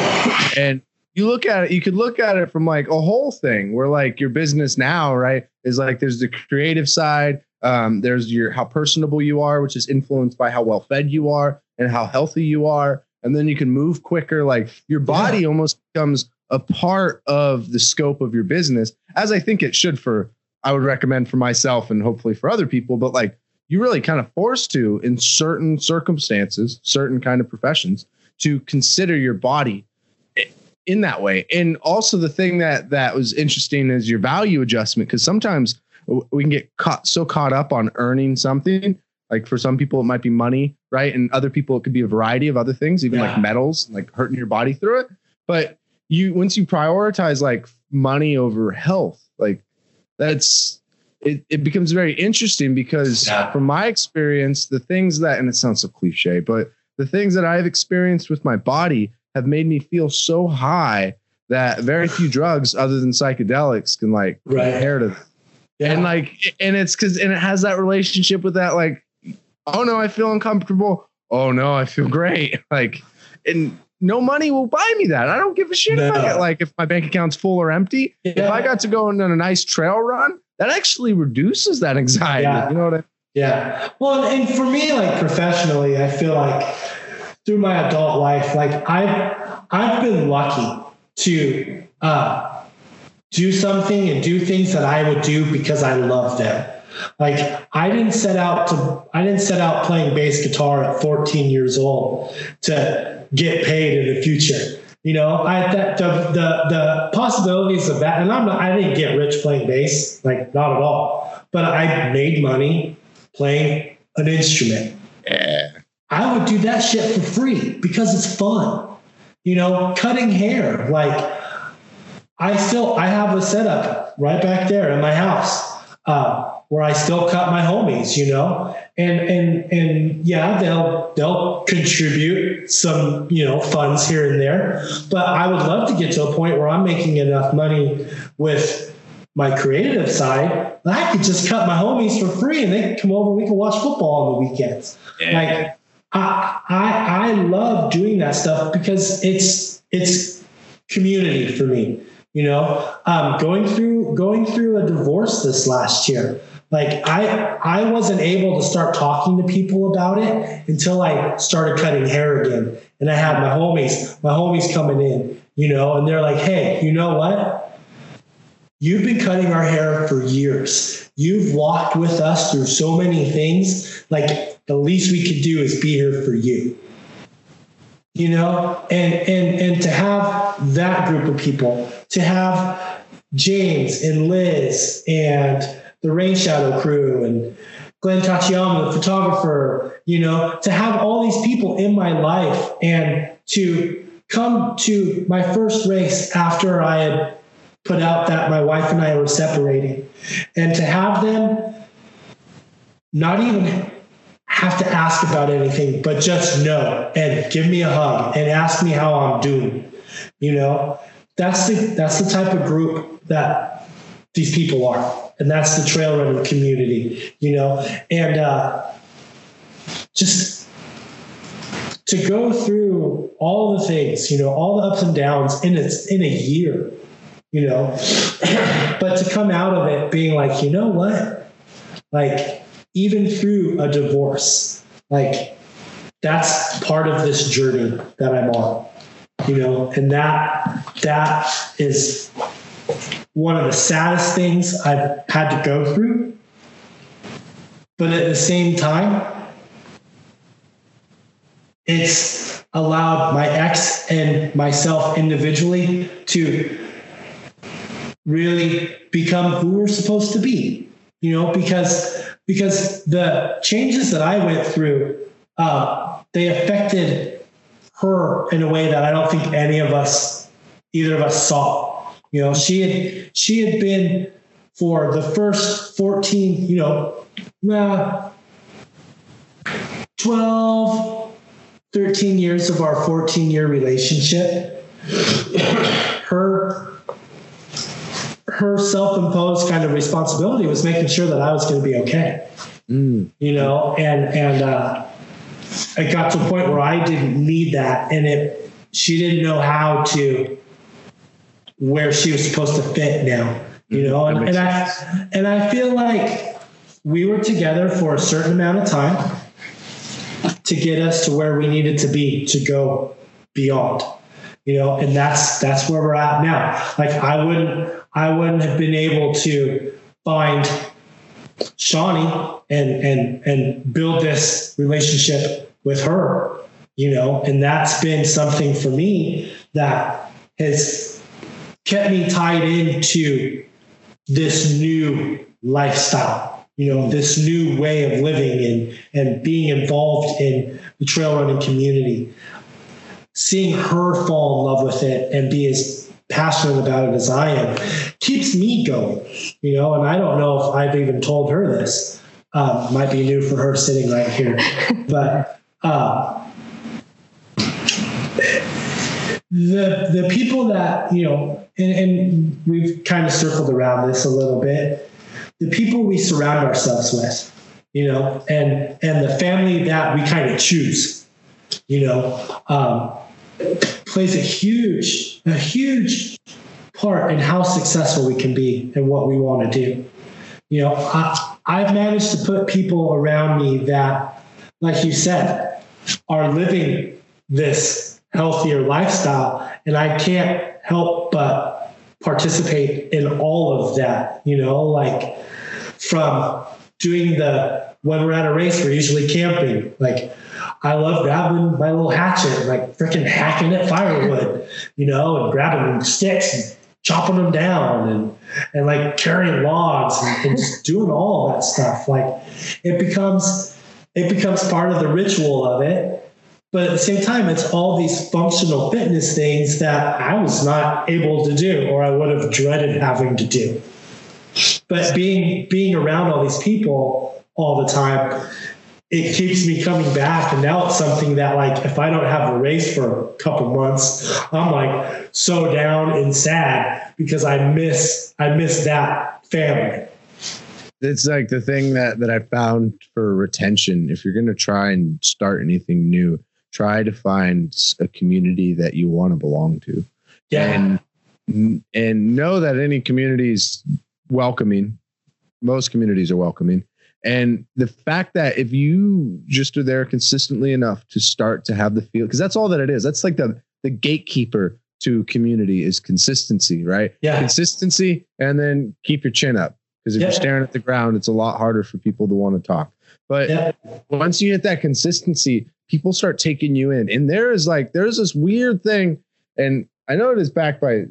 Speaker 3: And you look at it, you could look at it from like a whole thing where like your business now, right, is like there's the creative side, um, there's your how personable you are, which is influenced by how well fed you are and how healthy you are, and then you can move quicker. Like your body almost becomes a part of the scope of your business, as I think it should for I would recommend for myself and hopefully for other people. But like you really kind of forced to in certain circumstances, certain kind of professions, to consider your body in that way. And also the thing that that was interesting is your value adjustment because sometimes we can get caught so caught up on earning something. Like for some people, it might be money, right? And other people, it could be a variety of other things, even
Speaker 2: Yeah.
Speaker 3: like medals, like hurting your body through it. But you, once you prioritize like money over health, like that's it, it becomes very interesting because
Speaker 2: Yeah.
Speaker 3: from my experience, the things that, and it sounds so cliche, but the things that I've experienced with my body have made me feel so high that very few drugs other than psychedelics can like
Speaker 2: Right.
Speaker 3: compare to
Speaker 2: Yeah.
Speaker 3: and like and it's because and it has that relationship with that like oh no i feel uncomfortable oh no i feel great like and no money will buy me that i don't give a shit
Speaker 2: No.
Speaker 3: get like if my bank account's full or empty if i got to go on a nice trail run that actually reduces that anxiety
Speaker 2: Yeah.
Speaker 3: you know what i mean?
Speaker 2: Yeah. Well, and for me, like professionally, I feel like through my adult life, like I've I've been lucky to uh, do something and do things that I would do because I love them. Like I didn't set out to I didn't set out playing bass guitar at 14 years old to get paid in the future. You know, I that the the the possibilities of that, and I'm not I didn't get rich playing bass, like not at all. But I made money playing an instrument.
Speaker 4: Yeah.
Speaker 2: I would do that shit for free because it's fun. You know, cutting hair. Like I still I have a setup right back there in my house uh, where I still cut my homies. You know, and and and yeah, they'll they'll contribute some you know funds here and there. But I would love to get to a point where I'm making enough money with my creative side that I could just cut my homies for free and they can come over. We can watch football on the weekends. Like I, I I love doing that stuff because it's it's community for me. You know, um, going through going through a divorce this last year. Like I I wasn't able to start talking to people about it until I started cutting hair again. And I had my homies, my homies coming in, you know, and they're like, hey, you know what? You've been cutting our hair for years. You've walked with us through so many things. Like the least we could do is be here for you. You know, and and and to have that group of people, to have James and Liz and the Rain Shadow crew and Glenn Tachiyama, the photographer, you know, to have all these people in my life and to come to my first race after I had put out that my wife and I were separating and to have them not even have to ask about anything, but just know and give me a hug and ask me how I'm doing. You know, that's the that's the type of group that these people are, and that's the trail running community. You know, and uh, just to go through all the things, you know, all the ups and downs in a, in a year, you know, but to come out of it being like, you know what, like even through a divorce, like that's part of this journey that I'm on, you know, and that that is one of the saddest things I've had to go through. But at the same time, it's allowed my ex and myself individually to really become who we're supposed to be you know because because the changes that i went through uh, they affected her in a way that i don't think any of us either of us saw you know she had she had been for the first 14 you know uh, 12 13 years of our 14 year relationship her her self-imposed kind of responsibility was making sure that I was going to be okay.
Speaker 3: Mm.
Speaker 2: You know, and and uh, it got to a point where I didn't need that, and it she didn't know how to where she was supposed to fit now. You know, and, and I and I feel like we were together for a certain amount of time to get us to where we needed to be to go beyond you know? And that's that's where we're at now. Like i wouldn't i wouldn't have been able to find shawnee and and and build this relationship with her you know? And that's been something for me that has kept me tied into this new lifestyle you know this new way of living and and being involved in the trail running community seeing her fall in love with it and be as passionate about it as I am keeps me going, you know. And I don't know if I've even told her this. Um, might be new for her sitting right here, but uh, the the people that you know, and, and we've kind of circled around this a little bit. The people we surround ourselves with, you know, and and the family that we kind of choose, you know. Um, plays a huge, a huge part in how successful we can be and what we want to do. You know, I, I've managed to put people around me that, like you said, are living this healthier lifestyle, and I can't help but participate in all of that. You know, like from doing the when we're at a race, we're usually camping. Like I love grabbing my little hatchet, like freaking hacking at firewood, you know, and grabbing sticks and chopping them down and and like carrying logs and, and just doing all that stuff. Like it becomes it becomes part of the ritual of it. But at the same time, it's all these functional fitness things that I was not able to do or I would have dreaded having to do. But being being around all these people all the time it keeps me coming back. And now it's something that, like, if I don't have a race for a couple months, I'm like so down and sad because I miss I miss that family.
Speaker 3: It's like the thing that that I found for retention. If you're to try and start anything new, try to find a community that you want to belong to.
Speaker 2: Yeah.
Speaker 3: And and know that any community is welcoming. Most communities are welcoming and the fact that if you just are there consistently enough to start to have the feel, because that's all that it is. That's like the the gatekeeper to community is consistency, right?
Speaker 2: Yeah.
Speaker 3: Consistency and then keep your chin up. Because if
Speaker 2: Yeah.
Speaker 3: you're staring at the ground, it's a lot harder for people to want to talk. But
Speaker 2: Yeah.
Speaker 3: once you hit that consistency, people start taking you in. And there is like, there's this weird thing, and I know it is backed by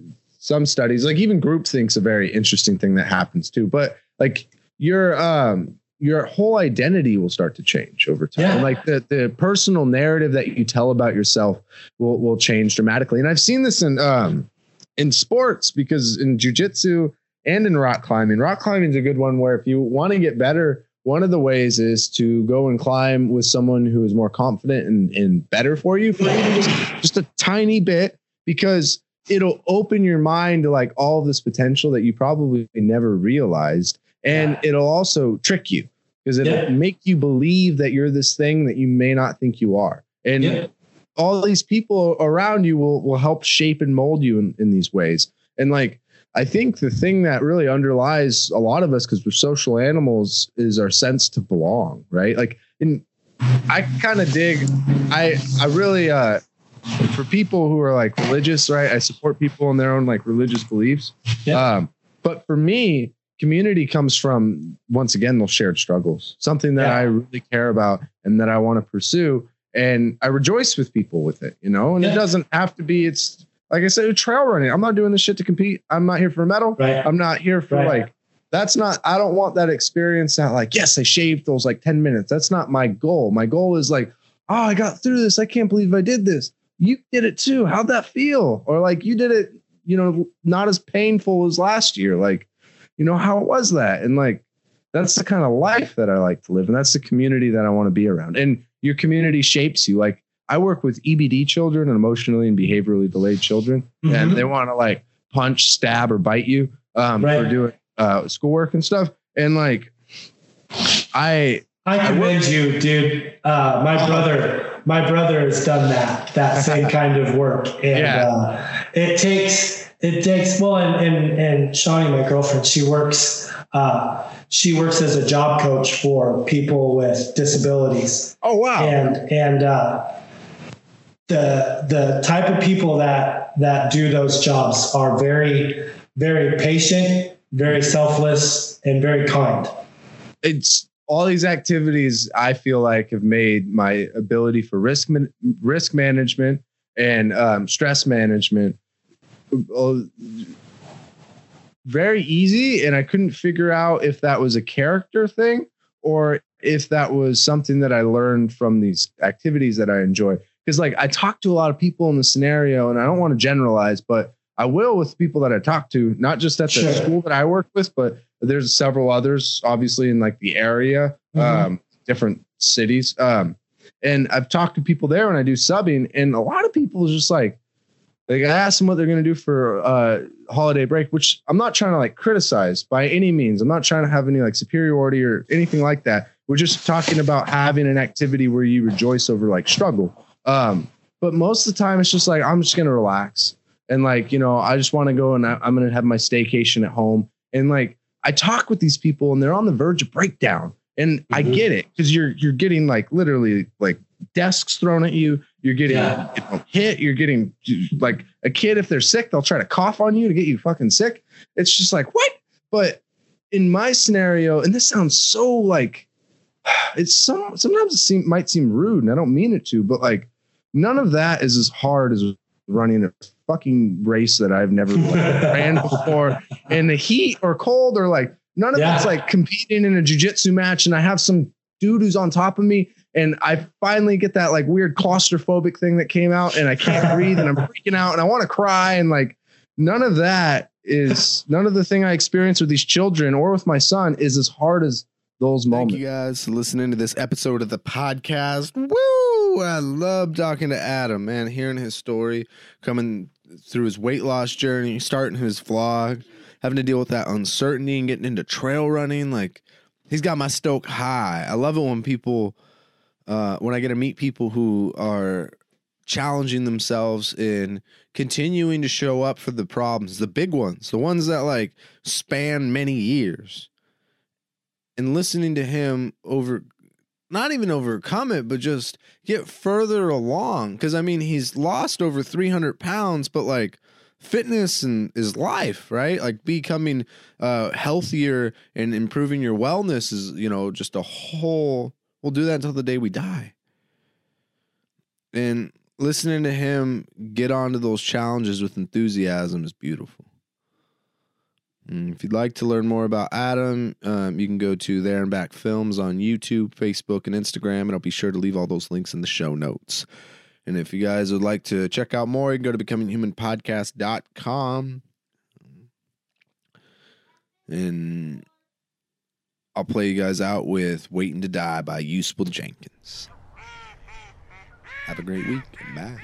Speaker 3: some studies, like even group think's a very interesting thing that happens too. But like your um your whole identity will start to change over time.
Speaker 2: Yeah.
Speaker 3: Like the the personal narrative that you tell about yourself will will change dramatically. And I've seen this in um in sports because in jujitsu and in rock climbing. Rock climbing is a good one where if you want to get better, one of the ways is to go and climb with someone who is more confident and, and better for you for even just, just a tiny bit because it'll open your mind to like all this potential that you probably never realized. And it'll also trick you because it'll
Speaker 2: Yeah.
Speaker 3: make you believe that you're this thing that you may not think you are. And
Speaker 2: Yeah.
Speaker 3: all these people around you will will help shape and mold you in, in these ways. And like I think the thing that really underlies a lot of us because we're social animals is our sense to belong, right? Like and I kind of dig I I really uh for people who are like religious, right? I support people in their own like religious beliefs.
Speaker 2: Yeah.
Speaker 3: Um but for me, community comes from once again those shared struggles, something that
Speaker 2: Yeah.
Speaker 3: I really care about and that I want to pursue and I rejoice with people with it, you know. And it doesn't have to be. It's like I said, trail running. I'm not doing this shit to compete. I'm not here for a medal.
Speaker 2: Right.
Speaker 3: I'm not here for
Speaker 2: Right.
Speaker 3: like. That's not. I don't want that experience. That like, yes, I shaved those like ten minutes. That's not my goal. My goal is like, oh, I got through this. I can't believe I did this. You did it too. How'd that feel? Or like you did it. You know, not as painful as last year. Like, you know, how was that? And like, that's the kind of life that I like to live. And that's the community that I want to be around. And your community shapes you. Like I work with EBD children and emotionally and behaviorally delayed children,
Speaker 2: Mhm.
Speaker 3: and they want to like punch, stab, or bite you. um, for doing uh, schoolwork and stuff. And like, I
Speaker 2: I commend you, dude. Uh, my brother, my brother has done that that same kind of work, and
Speaker 3: Yeah.
Speaker 2: uh, it takes it takes well, and and and Shawnee, my girlfriend, she works. Uh, she works as a job coach for people with disabilities,
Speaker 3: oh wow,
Speaker 2: and and uh, the the type of people that that do those jobs are very very patient, very selfless, and very kind.
Speaker 3: it's all these activities I feel like have made my ability for risk man- risk management and um, stress management uh, very easy. And I couldn't figure out if that was a character thing or if that was something that I learned from these activities that I enjoy. Because like I talk to a lot of people in the scenario, and I don't want to generalize, but I will with people that I talk to, not just at the
Speaker 2: Sure.
Speaker 3: school that I work with, but there's several others, obviously in like the area,
Speaker 2: Mhm.
Speaker 3: um, different cities. Um, and I've talked to people there when I do subbing, and a lot of people just like, like I ask them what they're gonna do for uh holiday break, which I'm not trying to like criticize by any means. I'm not trying to have any like superiority or anything like that. We're just talking about having an activity where you rejoice over like struggle. Um, but most of the time it's just like I'm just gonna relax. And like you know I just want to go and I, I'm gonna have my staycation at home. And like I talk with these people and they're on the verge of breakdown. And I
Speaker 2: Mhm.
Speaker 3: get it because you're you're getting like literally like desks thrown at you. You're getting
Speaker 2: Yeah.
Speaker 3: you know, hit. You're getting like a kid if they're sick they'll try to cough on you to get you fucking sick. It's just like what? But in my scenario and this sounds so like it's some sometimes it seem, might seem rude and I don't mean it to but like none of that is as hard as running a fucking race that I've never ran before in the heat or cold or like none of
Speaker 2: Yeah.
Speaker 3: it's like competing in a jujitsu match and I have some dude who's on top of me and I finally get that like weird claustrophobic thing that came out and I can't breathe and I'm freaking out and I want to cry and like none of that is none of the thing I experience with these children or with my son is as hard as those
Speaker 1: Thank
Speaker 3: moments.
Speaker 1: you guys for listening to this episode of the podcast. Woo! I love talking to Adam, man, hearing his story, coming through his weight loss journey, starting his vlog, having to deal with that uncertainty and getting into trail running. Like, he's got my stoke high. I love it when people, uh, when I get to meet people who are challenging themselves in continuing to show up for the problems, the big ones, the ones that like span many years and listening to him over not even overcome it but just get further along. Because i mean he's lost over 300 pounds but like fitness and is life right? Like becoming uh healthier and improving your wellness is you know just a whole we'll do that until the day we die. And listening to him get onto those challenges with enthusiasm is beautiful Mm, If you'd like to learn more about Adam, um, you can go to There and Back Films on YouTube, Facebook, and Instagram, and I'll be sure to leave all those links in the show notes. And if you guys would like to check out more, you can go to becominghumanpodcast.com. And I'll play you guys out with Waiting to Die by Useful Jenkins. Have a great week and bye.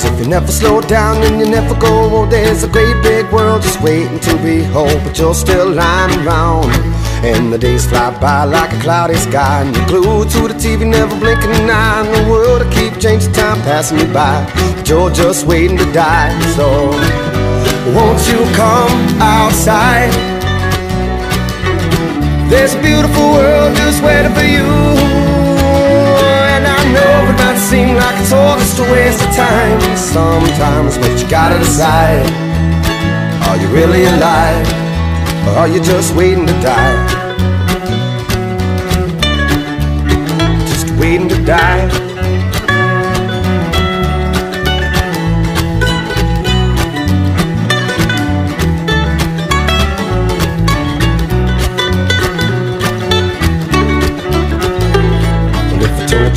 Speaker 5: Goes If you never slow down and you never go well, There's a great big world. Just waiting to be whole But you're still lying around. And the days fly by like a cloudy sky. And you're glued to the TV, never blinking an eye. And the world will keep changing, time passing you by. But you're just waiting to die. So, won't you come outside? There's a beautiful world just waiting for you. And I know it might seem like it's a waste of time sometimes, but you gotta decide Are you really alive? Or are you just waiting to die? Just waiting to die.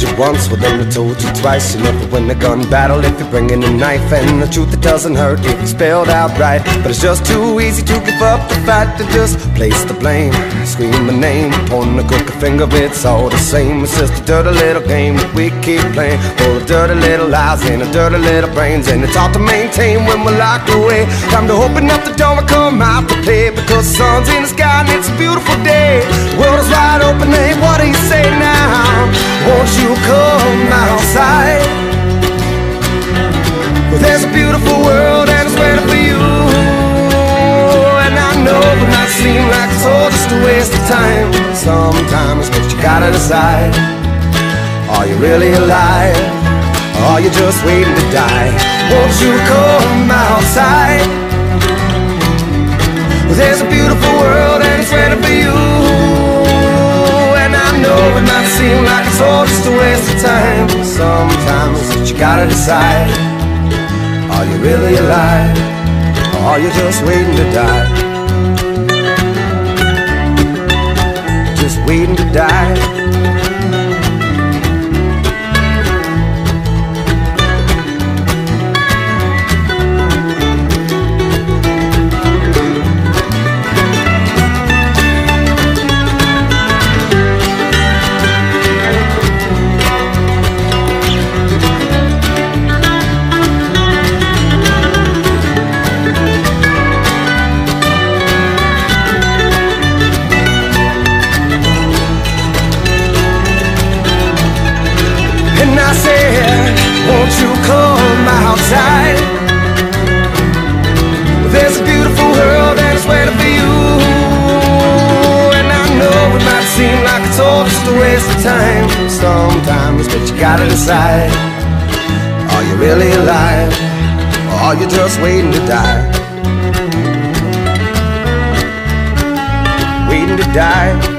Speaker 5: You once, well then I told you twice. You never win a gun battle if you're bringing a knife. And the truth, it doesn't hurt if it's spelled out right. But it's just too easy to give up the fight to just place the blame. Scream the name, point the crooked finger, it's all the same. It's just a dirty little game that we keep playing. Full of dirty little lies and a dirty little brains. And it's hard to maintain when we're locked away. Time to open up the door and come out to play. Because the sun's in the sky and it's a beautiful day. World is wide open, hey, what do you say now? Won't you come outside? Well, there's a beautiful world and it's waiting for you. And I know it might seem like it's all just a waste of time sometimes, but you gotta decide. Are you really alive? Are you just waiting to die? Won't you come outside? There's a beautiful world and it's waiting for you. Know it might seem like it's all just a waste of time sometimes, you gotta decide. Are you really alive? Or are you just waiting to die? Just waiting to die. Gotta decide. Are you really alive? Or are you just waiting to die? Waiting to die.